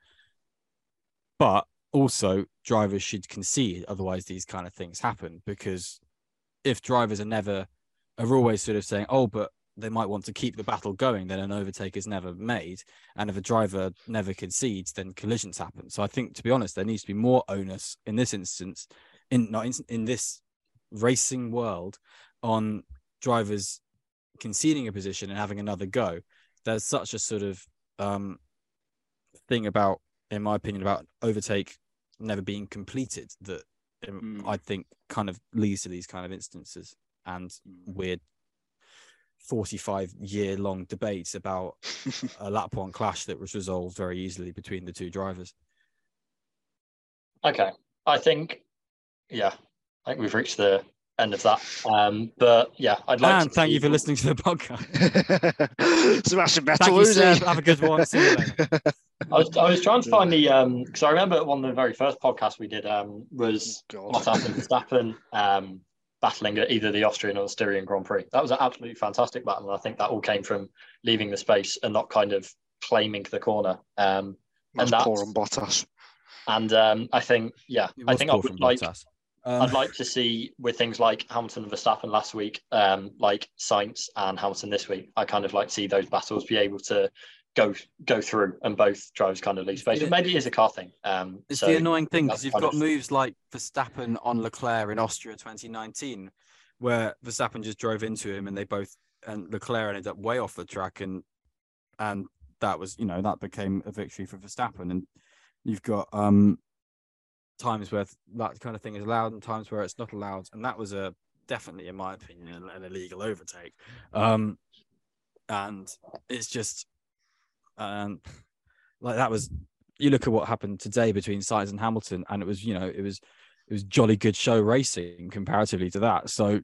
But also drivers should concede, otherwise these kind of things happen because if drivers are never are always sort of saying, "Oh, but they might want to keep the battle going, then an overtake is never made. And if a driver never concedes, then collisions happen. So I think, to be honest, there needs to be more onus in this instance, in not in, in this racing world, on drivers conceding a position and having another go. There's such a sort of um, thing about, in my opinion, about overtake never being completed that um, Mm. I think kind of leads to these kind of instances and weird 45 year long debates about a lap one clash that was resolved very easily between the two drivers. Okay, I think, yeah, I think we've reached the end of that. Um, but yeah, I'd like and to thank you for listening to the podcast. Sebastian Thank Vettel, you, who's Have a good one. See you later. I was, I was trying to find the um because I remember one of the very first podcasts we did um was God. Bottas and Verstappen um battling at either the Austrian or the Styrian Grand Prix. That was an absolutely fantastic battle, and I think that all came from leaving the space and not kind of claiming the corner. Um, That's and poor that's- on Bottas. and um, I think yeah, I think I would like Bottas. I'd Um, like to see with things like Hamilton and Verstappen last week, um, like Sainz and Hamilton this week. I kind of like to see those battles be able to go go through and both drivers kind of leave space. But maybe it is a car thing. Um, It's so the annoying thing because you've got of- moves like Verstappen on Leclerc in Austria 2019, where Verstappen just drove into him and they both and Leclerc ended up way off the track and and that was you know that became a victory for Verstappen and you've got um times where that kind of thing is allowed and times where it's not allowed and that was a definitely in my opinion an, an illegal overtake um and it's just um like that was you look at what happened today between Sainz and Hamilton, and it was, you know, it was it was jolly good show racing comparatively to that. So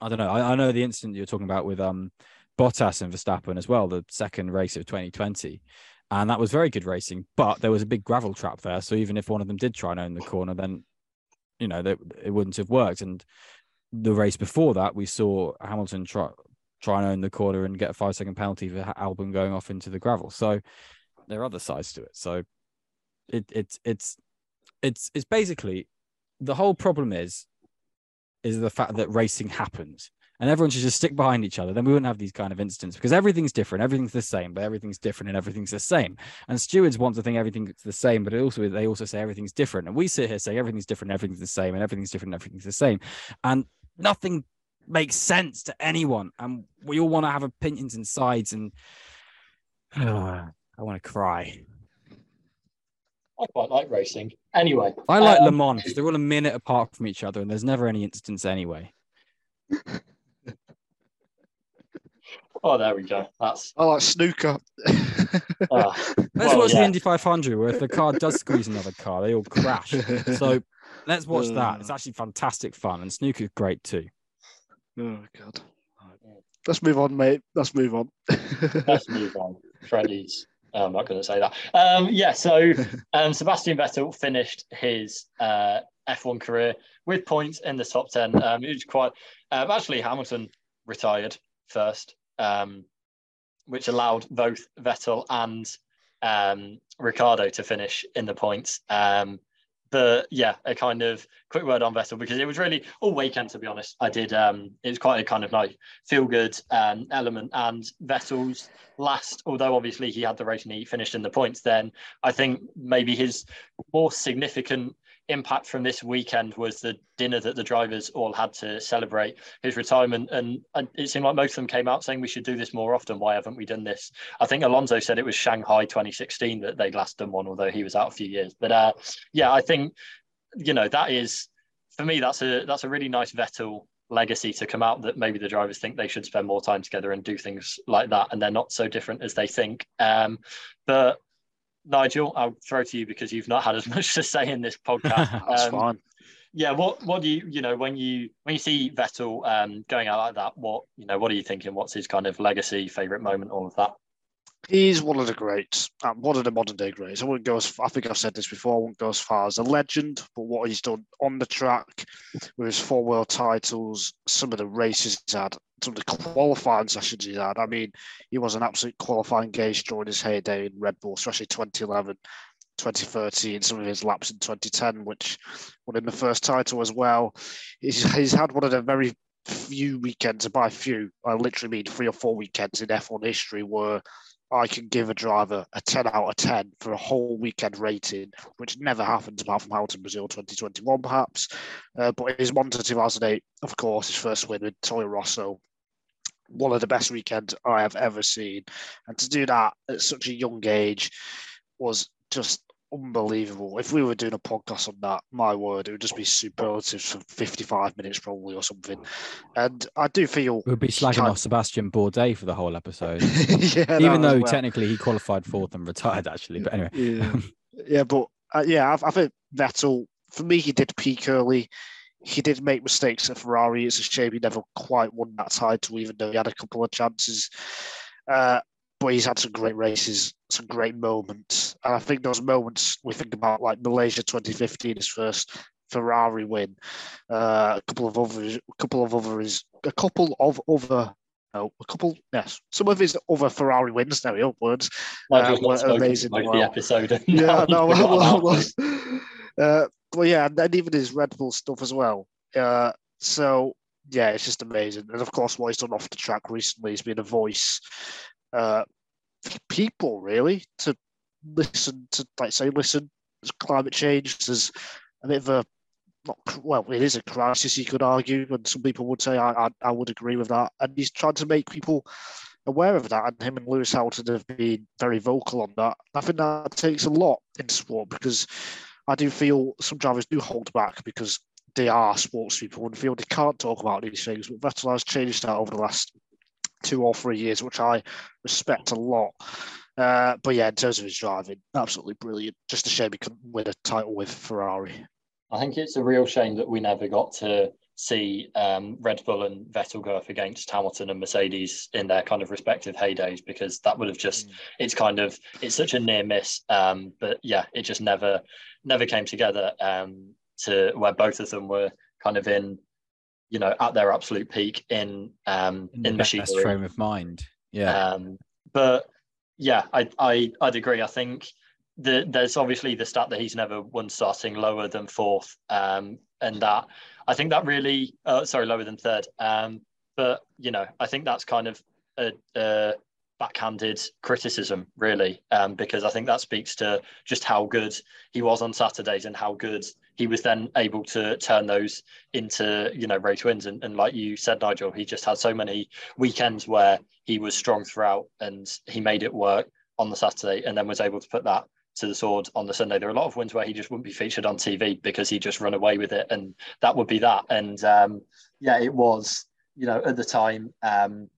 I don't know. I, I know the incident you're talking about with um Bottas and Verstappen as well, the second race of 2020. And that was very good racing, but there was a big gravel trap there. So even if one of them did try and own the corner, then you know that it wouldn't have worked. And the race before that, we saw Hamilton try try and own the corner and get a five second penalty for Albon going off into the gravel. So there are other sides to it. So it it's it's it's it's basically the whole problem is is the fact that racing happens and everyone should just stick behind each other. Then we wouldn't have these kind of incidents because everything's different, everything's the same, but everything's different and everything's the same. And stewards want to think everything's the same, but it also they also say everything's different. And we sit here saying everything's different, everything's the same, and everything's different, and everything's the same. And nothing makes sense to anyone. And we all want to have opinions and sides and I want to cry. I quite like racing. Anyway, I like um, Le Mans because they're all a minute apart from each other, and there's never any instance anyway. Oh, there we go. That's I like snooker. uh, Let's Well, watch yeah. the Indy 500, where if the car does squeeze another car, they all crash. So let's watch that. It's Uh. actually fantastic fun, and snooker's great too. Oh god. Let's move on, mate. Let's move on. let's move on. Freddie's. oh, I'm not going to say that. Um, yeah, so um, Sebastian Vettel finished his uh, F1 career with points in the top 10. Um, it was quite, um, actually, Hamilton retired first, um, which allowed both Vettel and um, Ricciardo to finish in the points. Um, but yeah, a kind of quick word on Vettel because it was really all weekend, to be honest. I did, um, it was quite a kind of like feel good um, element. And Vettel's last, although obviously he had the race and he finished in the points, then I think maybe his more significant impact from this weekend was the dinner that the drivers all had to celebrate his retirement. And, and it seemed like most of them came out saying we should do this more often. Why haven't we done this? I think Alonso said it was Shanghai 2016 that they'd last done one, although he was out a few years. But uh, yeah, I think you know that is for me that's a that's a really nice Vettel legacy to come out that maybe the drivers think they should spend more time together and do things like that and they're not so different as they think um, but Nigel, I'll throw to you because you've not had as much to say in this podcast. That's um, fine. Yeah, what what do you you know when you when you see Vettel um, going out like that? What you know, what are you thinking? What's his kind of legacy, favorite moment, all of that? He's one of the greats, um, one of the modern day greats. I wouldn't go as I think I've said this before. I wouldn't go as far as a legend, but what he's done on the track with his four world titles, some of the races he's had, some of the qualifying sessions he's had. I mean, he was an absolute qualifying gauge during his heyday in Red Bull, especially 2011, 2013, some of his laps in 2010, which won him the first title as well. He's, he's had one of the very few weekends, by few, I literally mean three or four weekends in F1 history where I can give a driver a 10 out of 10 for a whole weekend rating, which never happens apart from Hamilton Brazil 2021, perhaps. Uh, but his Monza 2008, of course, his first win with Toro Rosso, one of the best weekends I have ever seen. And to do that at such a young age was just unbelievable. If we were doing a podcast on that, my word, it would just be superlatives for 55 minutes probably or something. And I do feel we'd be slagging off Sebastian Bourdais for the whole episode. yeah, even though well. technically he qualified fourth and retired actually. But anyway, yeah, yeah but uh, yeah, I, I think Vettel for me he did peak early. He did make mistakes at Ferrari. It's a shame he never quite won that title, even though he had a couple of chances. Uh, but he's had some great races, some great moments. And I think those moments we think about, like Malaysia 2015, his first Ferrari win, uh, a couple of others, a couple of others, a couple of other. No, a couple, yes. Some of his other Ferrari wins, Now words, uh, were amazing. Well. the episode. yeah, no, well, well, uh, but yeah, and even his Red Bull stuff as well. Uh, so yeah, it's just amazing. And of course, what he's done off the track recently, he's been a voice uh, people really to listen to, like say, listen. Climate change. There's a bit of a not well, it is a crisis. You could argue, and some people would say I, I, I would agree with that. And he's trying to make people aware of that. And him and Lewis Hamilton have been very vocal on that. I think that takes a lot in sport because I do feel some drivers do hold back because they are sports people and feel they can't talk about these things. But Vettel has changed that over the last two or three years, which I respect a lot. Uh, but yeah, in terms of his driving, absolutely brilliant. Just a shame he couldn't win a title with Ferrari. I think it's a real shame that we never got to see um, Red Bull and Vettel go up against Hamilton and Mercedes in their kind of respective heydays because that would have just mm. it's kind of it's such a near miss. Um, but yeah, it just never never came together um, to where both of them were kind of in you know at their absolute peak in um in, in machinery. frame of mind. Yeah. Um but yeah i i i'd agree. I think the, there's obviously the stat that he's never won starting lower than fourth um and that i think that really uh, sorry lower than third. Um but you know i think that's kind of a, a backhanded criticism really um because i think that speaks to just how good he was on saturdays and how good he was then able to turn those into you know race wins. And, and like you said nigel he just had so many weekends where he was strong throughout and he made it work on the saturday and then was able to put that to the sword on the sunday. There are a lot of wins where he just wouldn't be featured on tv because he just run away with it. And that would be that. And um, yeah it was you know at the time um,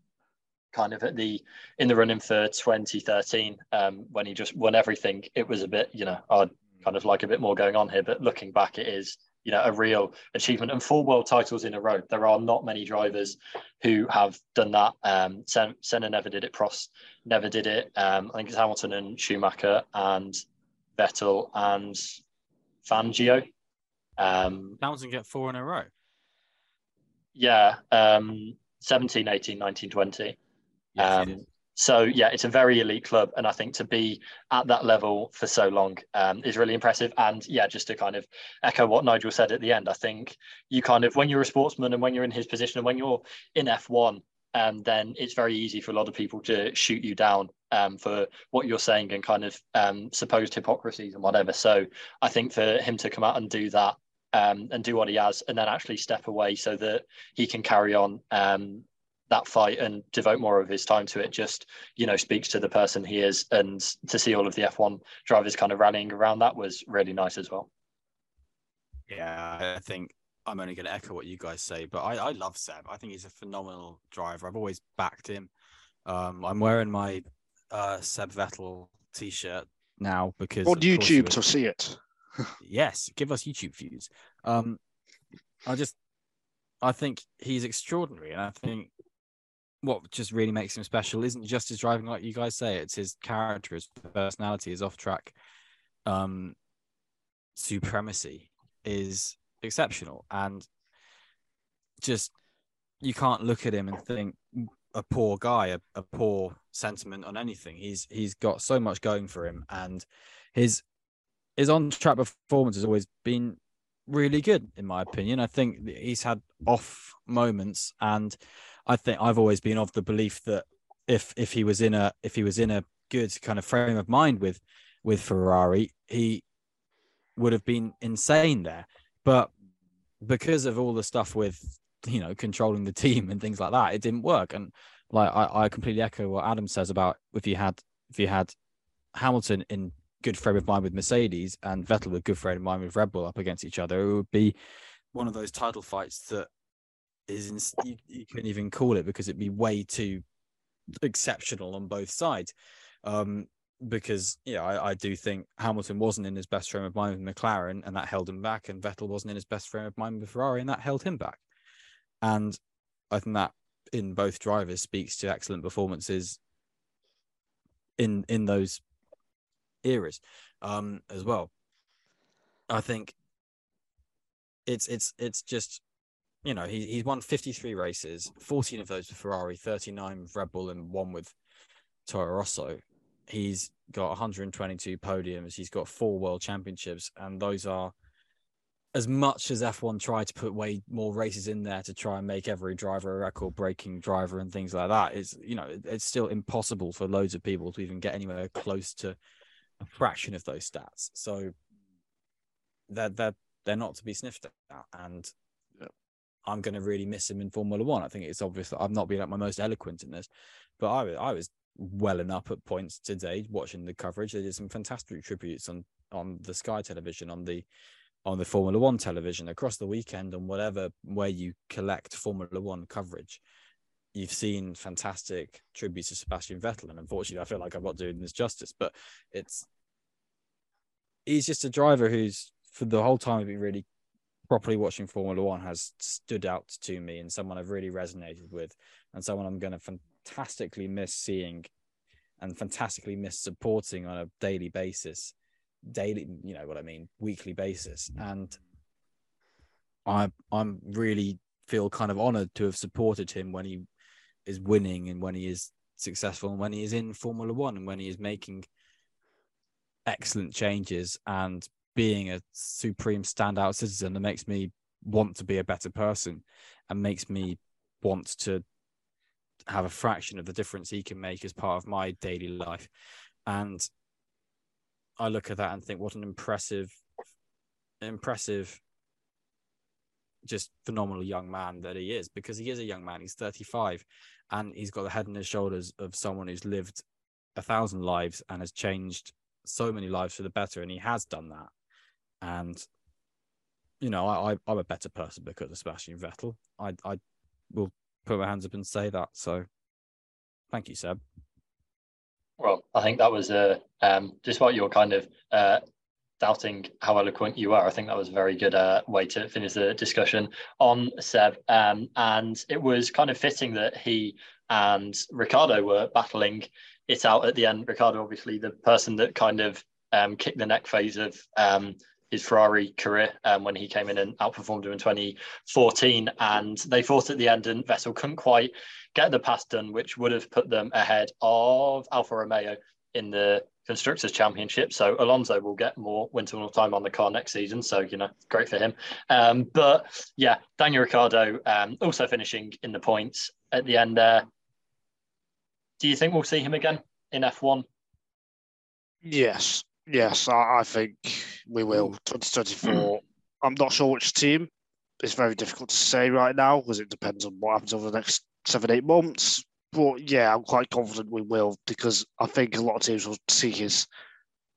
kind of at the in the running for 2013 um, when he just won everything it was a bit you know odd kind of like a bit more going on here. But looking back, it is you know a real achievement and four world titles in a row. There are not many drivers who have done that. Um, Sen- Senna never did it. Prost never did it. Um, I think it's Hamilton and Schumacher and Vettel and Fangio. Um, Hamilton get four in a row. Yeah, um, 17, 18, 19, 20. Yes, um, so yeah, it's a very elite club, and I think to be at that level for so long um, is really impressive. And yeah, just to kind of echo what Nigel said at the end, I think you kind of when you're a sportsman and when you're in his position and when you're in F1, um, then it's very easy for a lot of people to shoot you down um, for what you're saying and kind of um, supposed hypocrisies and whatever. So I think for him to come out and do that um, and do what he has, and then actually step away so that he can carry on um, that fight and devote more of his time to it, just you know speaks to the person he is, and to see all of the F1 drivers kind of rallying around that was really nice as well. Yeah, I think I'm only going to echo what you guys say, but I, I love Seb. I think he's a phenomenal driver. I've always backed him. Um, I'm wearing my uh, Seb Vettel t-shirt now because on YouTube to see it. yes, give us YouTube views. Um, I just, I think he's extraordinary, and I think what just really makes him special isn't just his driving, like you guys say. It's his character, his personality, his off-track um, supremacy is exceptional and just you can't look at him and think a poor guy a, a poor sentiment on anything he's he's got so much going for him and his his on track performance has always been really good in my opinion i think he's had off moments and i think i've always been of the belief that if if he was in a if he was in a good kind of frame of mind with with ferrari he would have been insane there but because of all the stuff with you know controlling the team and things like that, it didn't work. And like I, I completely echo what Adam says about if you had if you had Hamilton in good frame of mind with Mercedes and Vettel with good frame of mind with Red Bull up against each other, it would be one of those title fights that is you, you couldn't even call it because it'd be way too exceptional on both sides. Um, because yeah, I, I, do think Hamilton wasn't in his best frame of mind with McLaren, and that held him back, and Vettel wasn't in his best frame of mind with Ferrari, and that held him back. And I think that in both drivers speaks to excellent performances in in those eras um, as well. I think it's it's it's just you know he he's won 53 races 14 of those with ferrari 39 with red bull and one with toro rosso he's got 122 podiums. He's got four world championships, and those are as much as F1 tried to put way more races in there to try and make every driver a record breaking driver and things like that. It's you know it's still impossible for loads of people to even get anywhere close to a fraction of those stats. So they're they're they're not to be sniffed at, and I'm going to really miss him in Formula One. I think it's obvious that I've not been at my most eloquent in this, but I I was welling up at points today watching the coverage. They did some fantastic tributes on on the Sky television, on the on the Formula One television across the weekend, on whatever where you collect Formula One coverage. You've seen fantastic tributes to Sebastian Vettel, and unfortunately, I feel like I'm not doing this justice, but it's he's just a driver who's for the whole time been really properly watching Formula One has stood out to me and someone I've really resonated with and someone I'm going to fantastically miss seeing and fantastically miss supporting on a daily basis daily you know what i mean weekly basis. And i i'm really feel kind of honored to have supported him when he is winning and when he is successful and when he is in formula 1 and when he is making excellent changes. And being a supreme standout citizen that makes me want to be a better person and makes me want to have a fraction of the difference he can make as part of my daily life. And I look at that and think, what an impressive, impressive, just phenomenal young man that he is, because he is a young man. He's 35 and he's got the head and his shoulders of someone who's lived a thousand lives and has changed so many lives for the better. And he has done that. And, you know, I, I, I'm a better person because of Sebastian Vettel. I, I will put my hands up and say that. So thank you, Seb. Well, I think that was a uh, um, despite your kind of uh, doubting how eloquent you are, I think that was a very good uh, way to finish the discussion on Seb. Um, and it was kind of fitting that he and Ricciardo were battling it out at the end. Ricciardo, obviously, the person that kind of um, kicked the neck phase of um, his Ferrari career um, when he came in and outperformed him in 2014. And they fought at the end, and Vettel couldn't quite get the pass done, which would have put them ahead of Alfa Romeo in the constructors championship. So Alonso will get more winter time on the car next season. So you know, great for him. Um, but yeah, Daniel Ricciardo um, also finishing in the points at the end there. Do you think we'll see him again in F1? Yes, yes, I, I think we will. 2024. I'm not sure which team. It's very difficult to say right now because it depends on what happens over the next seven, eight months. But yeah, I'm quite confident we will because I think a lot of teams will see his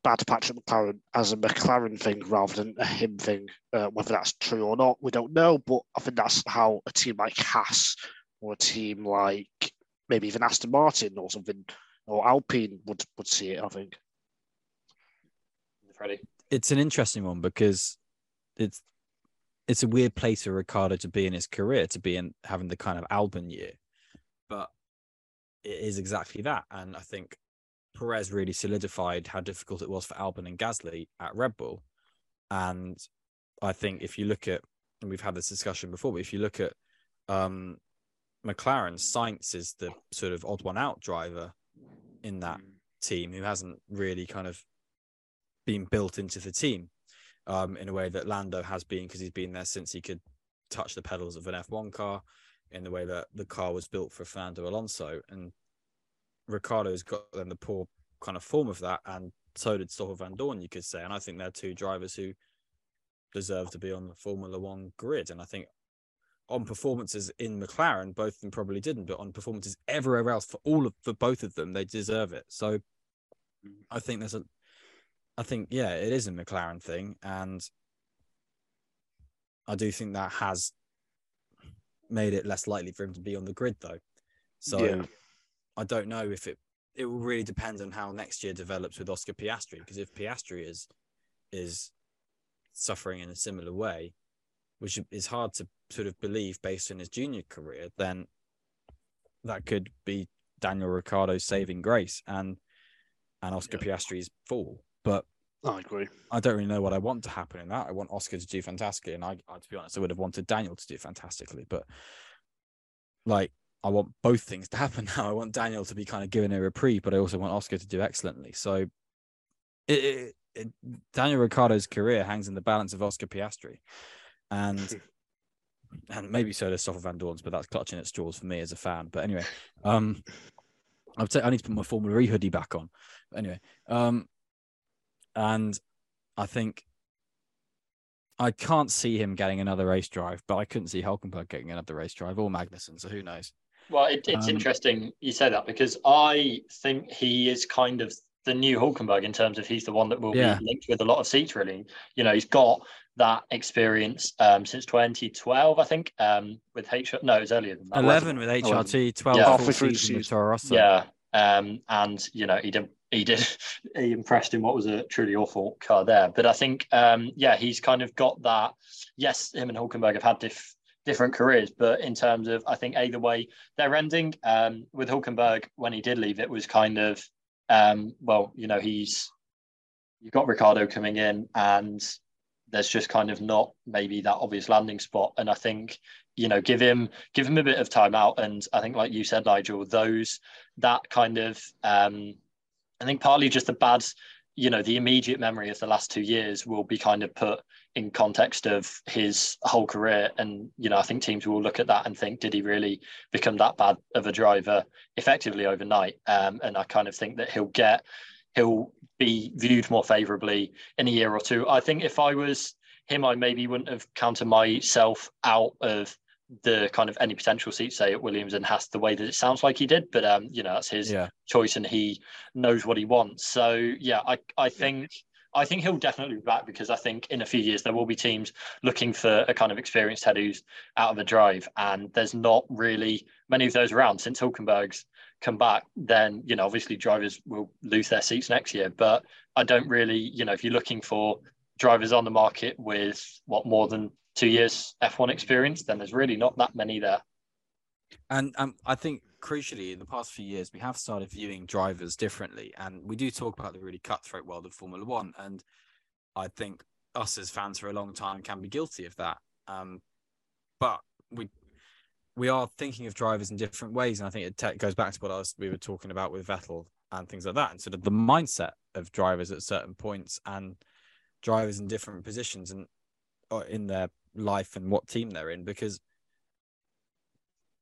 bad patch at McLaren as a McLaren thing rather than a him thing. Uh, whether that's true or not, we don't know. But I think that's how a team like Haas or a team like maybe even Aston Martin or something or Alpine would would see it. I think. Freddie. It's an interesting one because it's it's a weird place for Ricciardo to be in his career to be in having the kind of Albon year, but it is exactly that. And I think Perez really solidified how difficult it was for Albon and Gasly at Red Bull. And I think if you look at, and we've had this discussion before, but if you look at um, McLaren, Sainz is the sort of odd one out driver in that team who hasn't really kind of been built into the team um, in a way that Lando has been because he's been there since he could touch the pedals of an F1 car in the way that the car was built for Fernando Alonso. And Ricciardo's got then the poor kind of form of that. And so did Stoffel Vandoorne, you could say. And I think they're two drivers who deserve to be on the Formula One grid. And I think on performances in McLaren, both of them probably didn't, but on performances everywhere else for all of for both of them, they deserve it. So I think there's a I think yeah, it is a McLaren thing, and I do think that has made it less likely for him to be on the grid, though. So Yeah. I don't know if it it will really depend on how next year develops with Oscar Piastri, because if Piastri is is suffering in a similar way, which is hard to sort of believe based on his junior career, then that could be Daniel Ricciardo's saving grace and and Oscar Piastri's fall. But I agree. I don't really know what I want to happen in that. I want Oscar to do fantastically, and I, I to be honest, I would have wanted Daniel to do fantastically. But like, I want both things to happen now. I want Daniel to be kind of given a reprieve, but I also want Oscar to do excellently. So, it, it, it, Daniel Ricciardo's career hangs in the balance of Oscar Piastri, and and maybe so does Stoffel Vandoorne's, but that's clutching at straws for me as a fan. But anyway, um, I'd say I need to put my Formula E hoodie back on. But anyway, um, and I think I can't see him getting another race drive, but I couldn't see Hulkenberg getting another race drive or Magnussen. So who knows? Well, it, it's Um, interesting you say that because I think he is kind of the new Hulkenberg in terms of he's the one that will Yeah. be linked with a lot of seats. Really, you know, he's got that experience um, since 2012, I think, um, with H. No, it was earlier than that. Eleven with HRT, twelve Yeah. full Halfway through the season with. Toro Rosso. Yeah, um, and you know he did he did he impressed in what was a truly awful car there. But I think um, yeah, he's kind of got that. Yes, him and Hulkenberg have had diff, different careers, but in terms of I think either way they're ending. Um, with Hulkenberg when he did leave, it was kind of um, well, you know, he's you've got Ricciardo coming in and there's just kind of not maybe that obvious landing spot. And I think, you know, give him give him a bit of time out. And I think like you said, Nigel, those that kind of um I think partly just the bad, you know, the immediate memory of the last two years will be kind of put in context of his whole career. And, you know, I think teams will look at that and think, did he really become that bad of a driver effectively overnight? Um, and I kind of think that he'll get he'll be viewed more favorably in a year or two. I think if I was him, I maybe wouldn't have counted myself out of the kind of any potential seat say at Williams and Haas the way that it sounds like he did. But um, you know, that's his Yeah. choice and he knows what he wants. So yeah, I I think I think he'll definitely be back because I think in a few years there will be teams looking for a kind of experienced head who's out of a drive, and there's not really many of those around since Hulkenberg's come back. Then you know, obviously drivers will lose their seats next year, but I don't really, you know, if you're looking for drivers on the market with what more than two years F1 experience, then there's really not that many there. And um, I think crucially, in the past few years, we have started viewing drivers differently, and we do talk about the really cutthroat world of Formula One. And I think us as fans for a long time can be guilty of that. Um, but we we are thinking of drivers in different ways, and I think it te- goes back to what I was we were talking about with Vettel and things like that, and sort of the mindset of drivers at certain points and drivers in different positions and or in their life and what team they're in because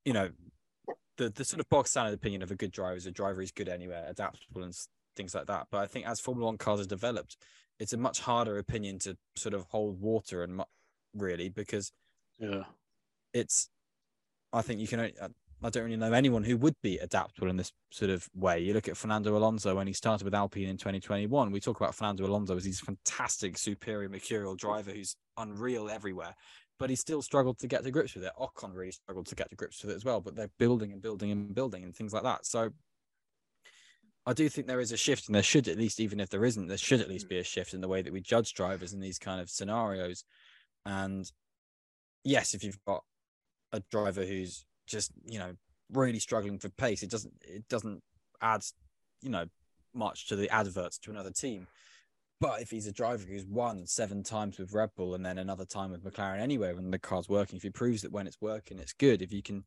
you know the the sort of box standard opinion of a good driver is a driver is good anywhere, adaptable and things like that. But I think as Formula One cars have developed, it's a much harder opinion to sort of hold water and really because yeah, it's. I think you can. Uh, I don't really know anyone who would be adaptable in this sort of way. You look at Fernando Alonso when he started with Alpine in 2021. We talk about Fernando Alonso as he's a fantastic, superior, mercurial driver who's unreal everywhere but he still struggled to get to grips with it. Ocon really struggled to get to grips with it as well, but they're building and building and building and things like that. So I do think there is a shift, and there should at least, even if there isn't, there should at least be a shift in the way that we judge drivers in these kind of scenarios. And yes, if you've got a driver who's just, you know, really struggling for pace, it doesn't it doesn't add, you know, much to the adverts to another team. But if he's a driver who's won seven times with Red Bull and then another time with McLaren anyway, when the car's working, if he proves that when it's working, it's good, if you can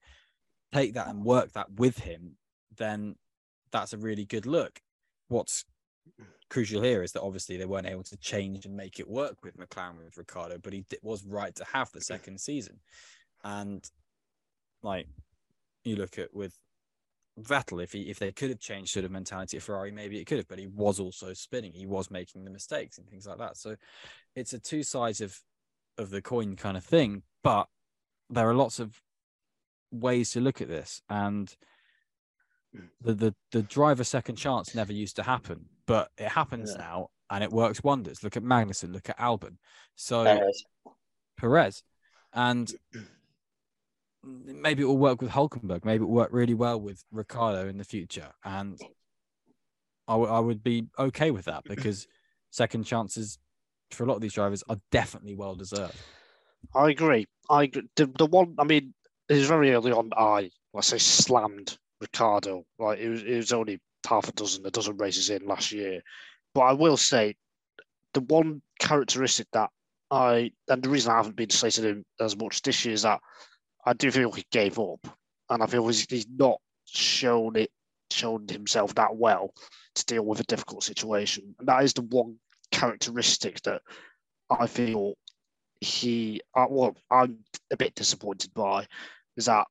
take that and work that with him, then that's a really good look. What's crucial here is that obviously they weren't able to change and make it work with McLaren with Ricciardo, but he was right to have the second season. And like you look at with Vettel, if he if they could have changed sort of mentality at Ferrari, maybe it could have, but he was also spinning. He was making the mistakes and things like that. So it's a two sides of of the coin kind of thing. But there are lots of ways to look at this. And the the, the driver second chance never used to happen, but it happens yeah. now and it works wonders. Look at Magnussen, look at Albon. So Perez. Perez. And maybe it will work with Hulkenberg. Maybe it will work really well with Ricciardo in the future. And I, w- I would be okay with that because second chances for a lot of these drivers are definitely well deserved. I agree. I agree. The, the one, I mean, it was very early on. I, let's say, slammed Ricciardo. Like it was, it was only half a dozen, a dozen races in last year. But I will say, the one characteristic that I, and the reason I haven't been slated him as much this year is that I do feel he gave up, and I feel he's not shown it, shown himself that well to deal with a difficult situation. And that is the one characteristic that I feel he, uh, well, I'm a bit disappointed by, is that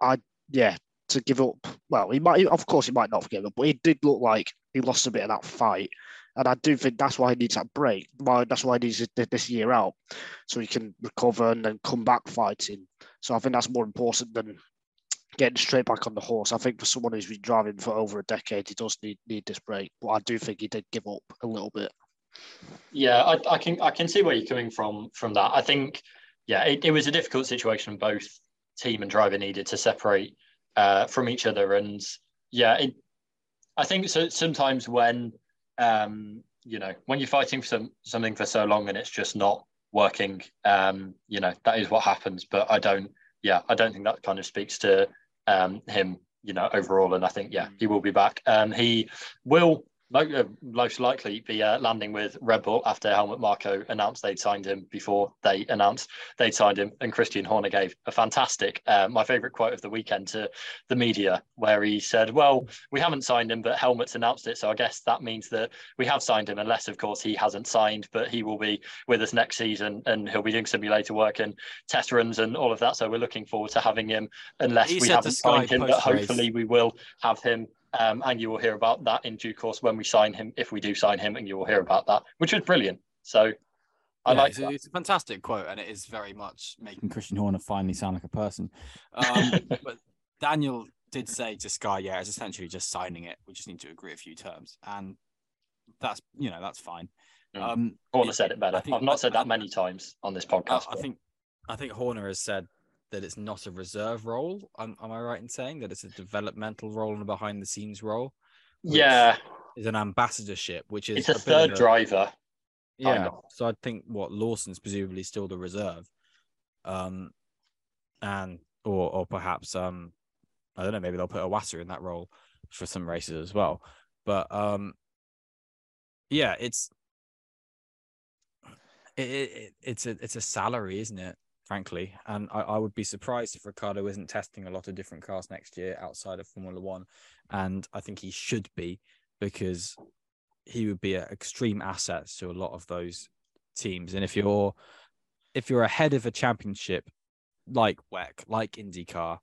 I, yeah, to give up. Well, he might, of course, he might not give up, but he did look like he lost a bit of that fight. And I do think that's why he needs that break. Why that's why he needs this year out, so he can recover and then come back fighting. So I think that's more important than getting straight back on the horse. I think for someone who's been driving for over a decade, he does need need this break. But I do think he did give up a little bit. Yeah, I, I can I can see where you're coming from from that. I think yeah, it, it was a difficult situation. Both team and driver needed to separate uh, from each other, and yeah, it, I think so. Sometimes when um, you know when you're fighting for some, something for so long and it's just not working, um, you know that is what happens. But I don't, yeah, I don't think that kind of speaks to um, him, you know, overall. And I think yeah, he will be back. Um, he will most likely be uh, landing with Red Bull after Helmut Marko announced they'd signed him before they announced they'd signed him. And Christian Horner gave a fantastic, uh, my favourite quote of the weekend to the media, where he said, Well, we haven't signed him, but Helmut's announced it. So I guess that means that we have signed him, unless, of course, he hasn't signed, but he will be with us next season and he'll be doing simulator work and test runs and all of that. So we're looking forward to having him, unless he we haven't signed him, but hopefully we will have him um, and you will hear about that in due course when we sign him, if we do sign him, and you will hear about that, which was brilliant. So I yeah, like it's a, it's a, fantastic quote, and it is very much making Christian Horner finally sound like a person. Um, but Daniel did say to Sky, yeah, it's essentially just signing it. We just need to agree a few terms, and that's you know that's fine. Mm. Um, Horner it, said it better. I have not said that many times on this podcast. I, I think I think Horner has said that it's not a reserve role. Am, am I right in saying that it's a developmental role and a behind the scenes role? Yeah, is an ambassadorship, which is it's a, a third a, driver. Yeah, so I think what Lawson's presumably still the reserve, um, and or or perhaps um, I don't know, maybe they'll put Iwasa in that role for some races as well. But um, yeah, it's it, it, it's a it's a salary, isn't it? Frankly. And I, I, would be surprised if Ricciardo isn't testing a lot of different cars next year outside of Formula One. And I think he should be because he would be an extreme asset to a lot of those teams. And if you're if you're ahead of a championship like WEC, like IndyCar,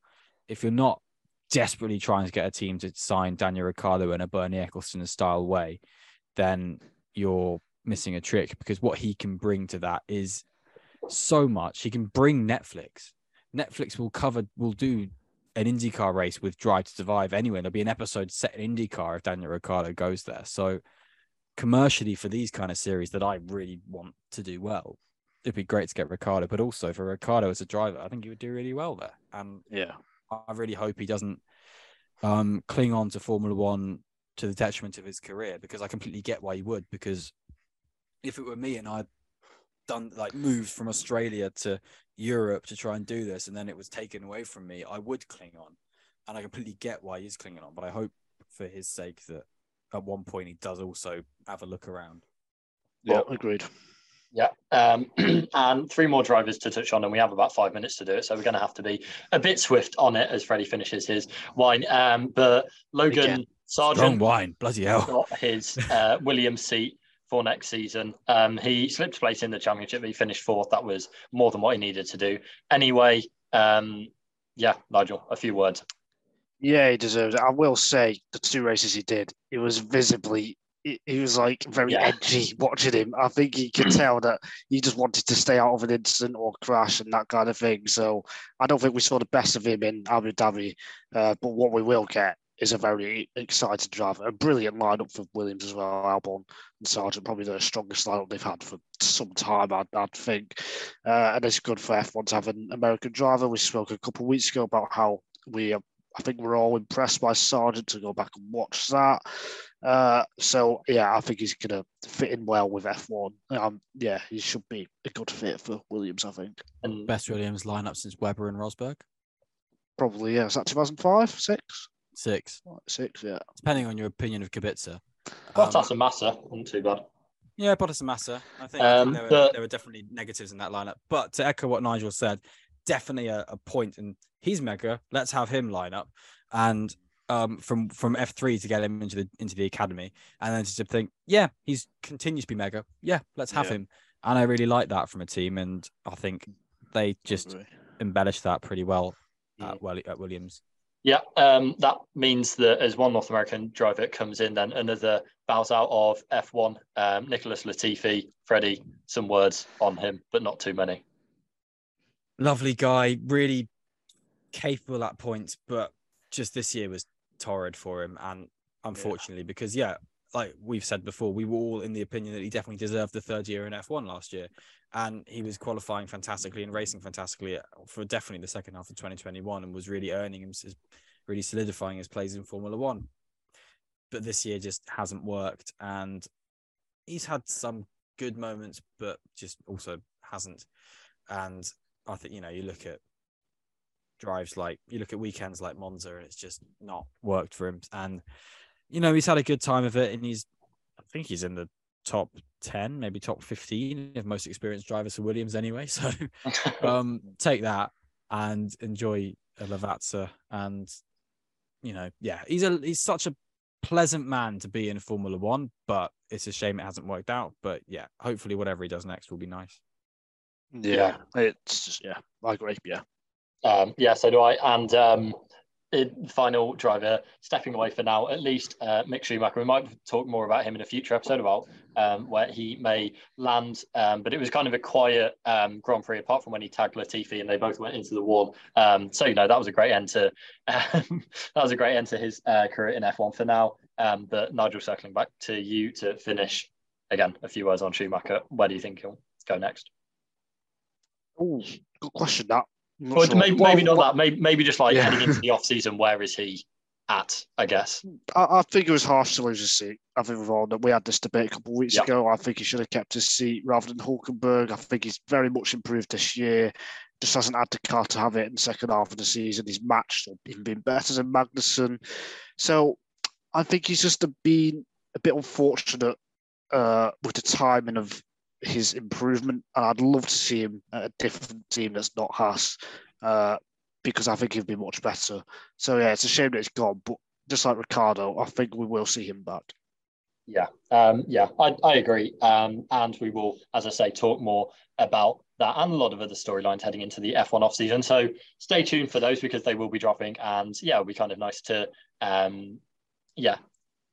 if you're not desperately trying to get a team to sign Daniel Ricciardo in a Bernie Ecclestone style way, then you're missing a trick because what he can bring to that is so much. He can bring Netflix. Netflix will cover, will do an IndyCar race with Drive to Survive anyway. There'll be an episode set in IndyCar if Daniel Ricciardo goes there. So commercially for these kind of series that I really want to do well, it'd be great to get Ricciardo, but also for Ricciardo as a driver, I think he would do really well there. And Yeah. I really hope he doesn't um, cling on to Formula One to the detriment of his career because I completely get why he would. Because if it were me and I'd done like moved from Australia to Europe to try and do this and then it was taken away from me, I would cling on. And I completely get why he's clinging on. But I hope for his sake that at one point he does also have a look around. Yeah, Well- agreed. Yeah. Um, and three more drivers to touch on, and we have about five minutes to do it. So we're going to have to be a bit swift on it as Freddie finishes his wine. Um, but Logan Again. Strong Sargent wine, bloody hell. got his uh, Williams seat for next season. Um, he slipped place in the championship. He finished fourth. That was more than what he needed to do. Anyway, um, yeah, Nigel, a few words. Yeah, he deserves it. I will say the two races he did, it was visibly, he, he was like very Yeah. edgy watching him. I think you could tell that he just wanted to stay out of an incident or crash and that kind of thing. So I don't think we saw the best of him in Abu Dhabi. Uh, but what we will get is a very exciting driver, a brilliant lineup for Williams as well. Albon and Sargeant, probably the strongest lineup they've had for some time, I'd, I'd think. Uh, and it's good for F1 to have an American driver. We spoke a couple of weeks ago about how we are I think we're all impressed by Sargeant to go back and watch that. Uh, so yeah, I think he's gonna fit in well with F1. Um, yeah, he should be a good fit for Williams. I think And Best Williams lineup since Webber and Rosberg. probably yeah. Is that 2005, six, Six, six? Yeah. depending on your opinion of Kubica. Bottas Um, and Massa, wasn't too bad. Yeah, Bottas and Massa. I think, I think Um, there, were, but- there were definitely negatives in that lineup. But to echo what Nigel said, definitely a, a point, and he's mega. Let's have him line up, and um, from from F three to get him into the into the academy, and then to think, yeah, he's continues to be mega. Yeah, let's have Yeah. him. And I really like that from a team, and I think they just Agree. embellished that pretty well at, well at Williams. Yeah, um, that means that as one North American driver comes in, then another bows out of F1. Um, Nicholas Latifi, Freddie, some words on him, but not too many. lovely guy, really capable at points, but just this year was torrid for him. And unfortunately, because yeah, like we've said before, we were all in the opinion that he definitely deserved the third year in F1 last year. And he was qualifying fantastically and racing fantastically for definitely the second half of 2021 and was really earning him, really solidifying his plays in Formula One. But this year just hasn't worked. And he's had some good moments, but just also hasn't. And I think you know you look at drives like you look at weekends like Monza and it's just not worked for him. And you know he's had a good time of it, and he's I think he's in the top ten, maybe top fifteen of most experienced drivers for Williams anyway. So um, take that and enjoy a Lavazza. And you know, yeah, he's a he's such a pleasant man to be in Formula One, but it's a shame it hasn't worked out. But yeah, hopefully whatever he does next will be nice. Yeah, it's just yeah. I agree. Yeah. Um, yeah, so do I. And um, it, final driver stepping away for now, at least uh, Mick Schumacher. We might talk more about him in a future episode about um, where he may land. Um, but it was kind of a quiet um, Grand Prix, apart from when he tagged Latifi and they both went into the wall. Um, so you know that was a great end to that was a great end to his uh, career in F1 for now. Um, but Nigel, circling back to you to finish again. A few words on Schumacher. Where do you think he'll go next? Oh, good question. That. I'm not sure. maybe, Well, maybe not what- that. Maybe, maybe just like Yeah. heading into the off season. Where is he at? I guess. I, I think it was harsh to lose his seat. I think we've all we had this debate a couple of weeks Yeah. ago. I think he should have kept his seat rather than Hulkenberg. I think he's very much improved this year. Just hasn't had the car to have it in the second half of the season. He's matched or even been better than Magnussen. So I think he's just been a bit unfortunate uh, with the timing of his improvement. And I'd love to see him at a different team that's not Haas. Uh, because I think he'd be much better. So yeah, it's a shame that he's gone, but just like Ricciardo, I think we will see him back. Yeah, um, yeah, I, I agree. Um, and we will, as I say, talk more about that and a lot of other storylines heading into the F1 off season. So stay tuned for those because they will be dropping. And yeah, it'll be kind of nice to, um, yeah,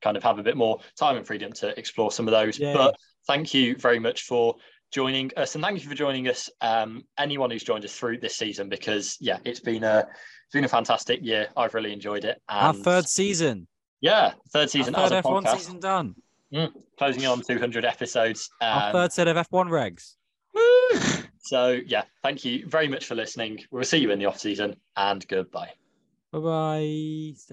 kind of have a bit more time and freedom to explore some of those. Yeah. But thank you very much for joining us, and thank you for joining us. Um, anyone who's joined us through this season, because yeah, it's been a it's been a fantastic year. I've really enjoyed it. Our third season. yeah, third Our season third as a F1 podcast, season done. closing on 200 episodes. Our Um, third set of F1 regs. woo! So yeah, thank you very much for listening. We'll see you in the off season, and goodbye. Bye bye. Stay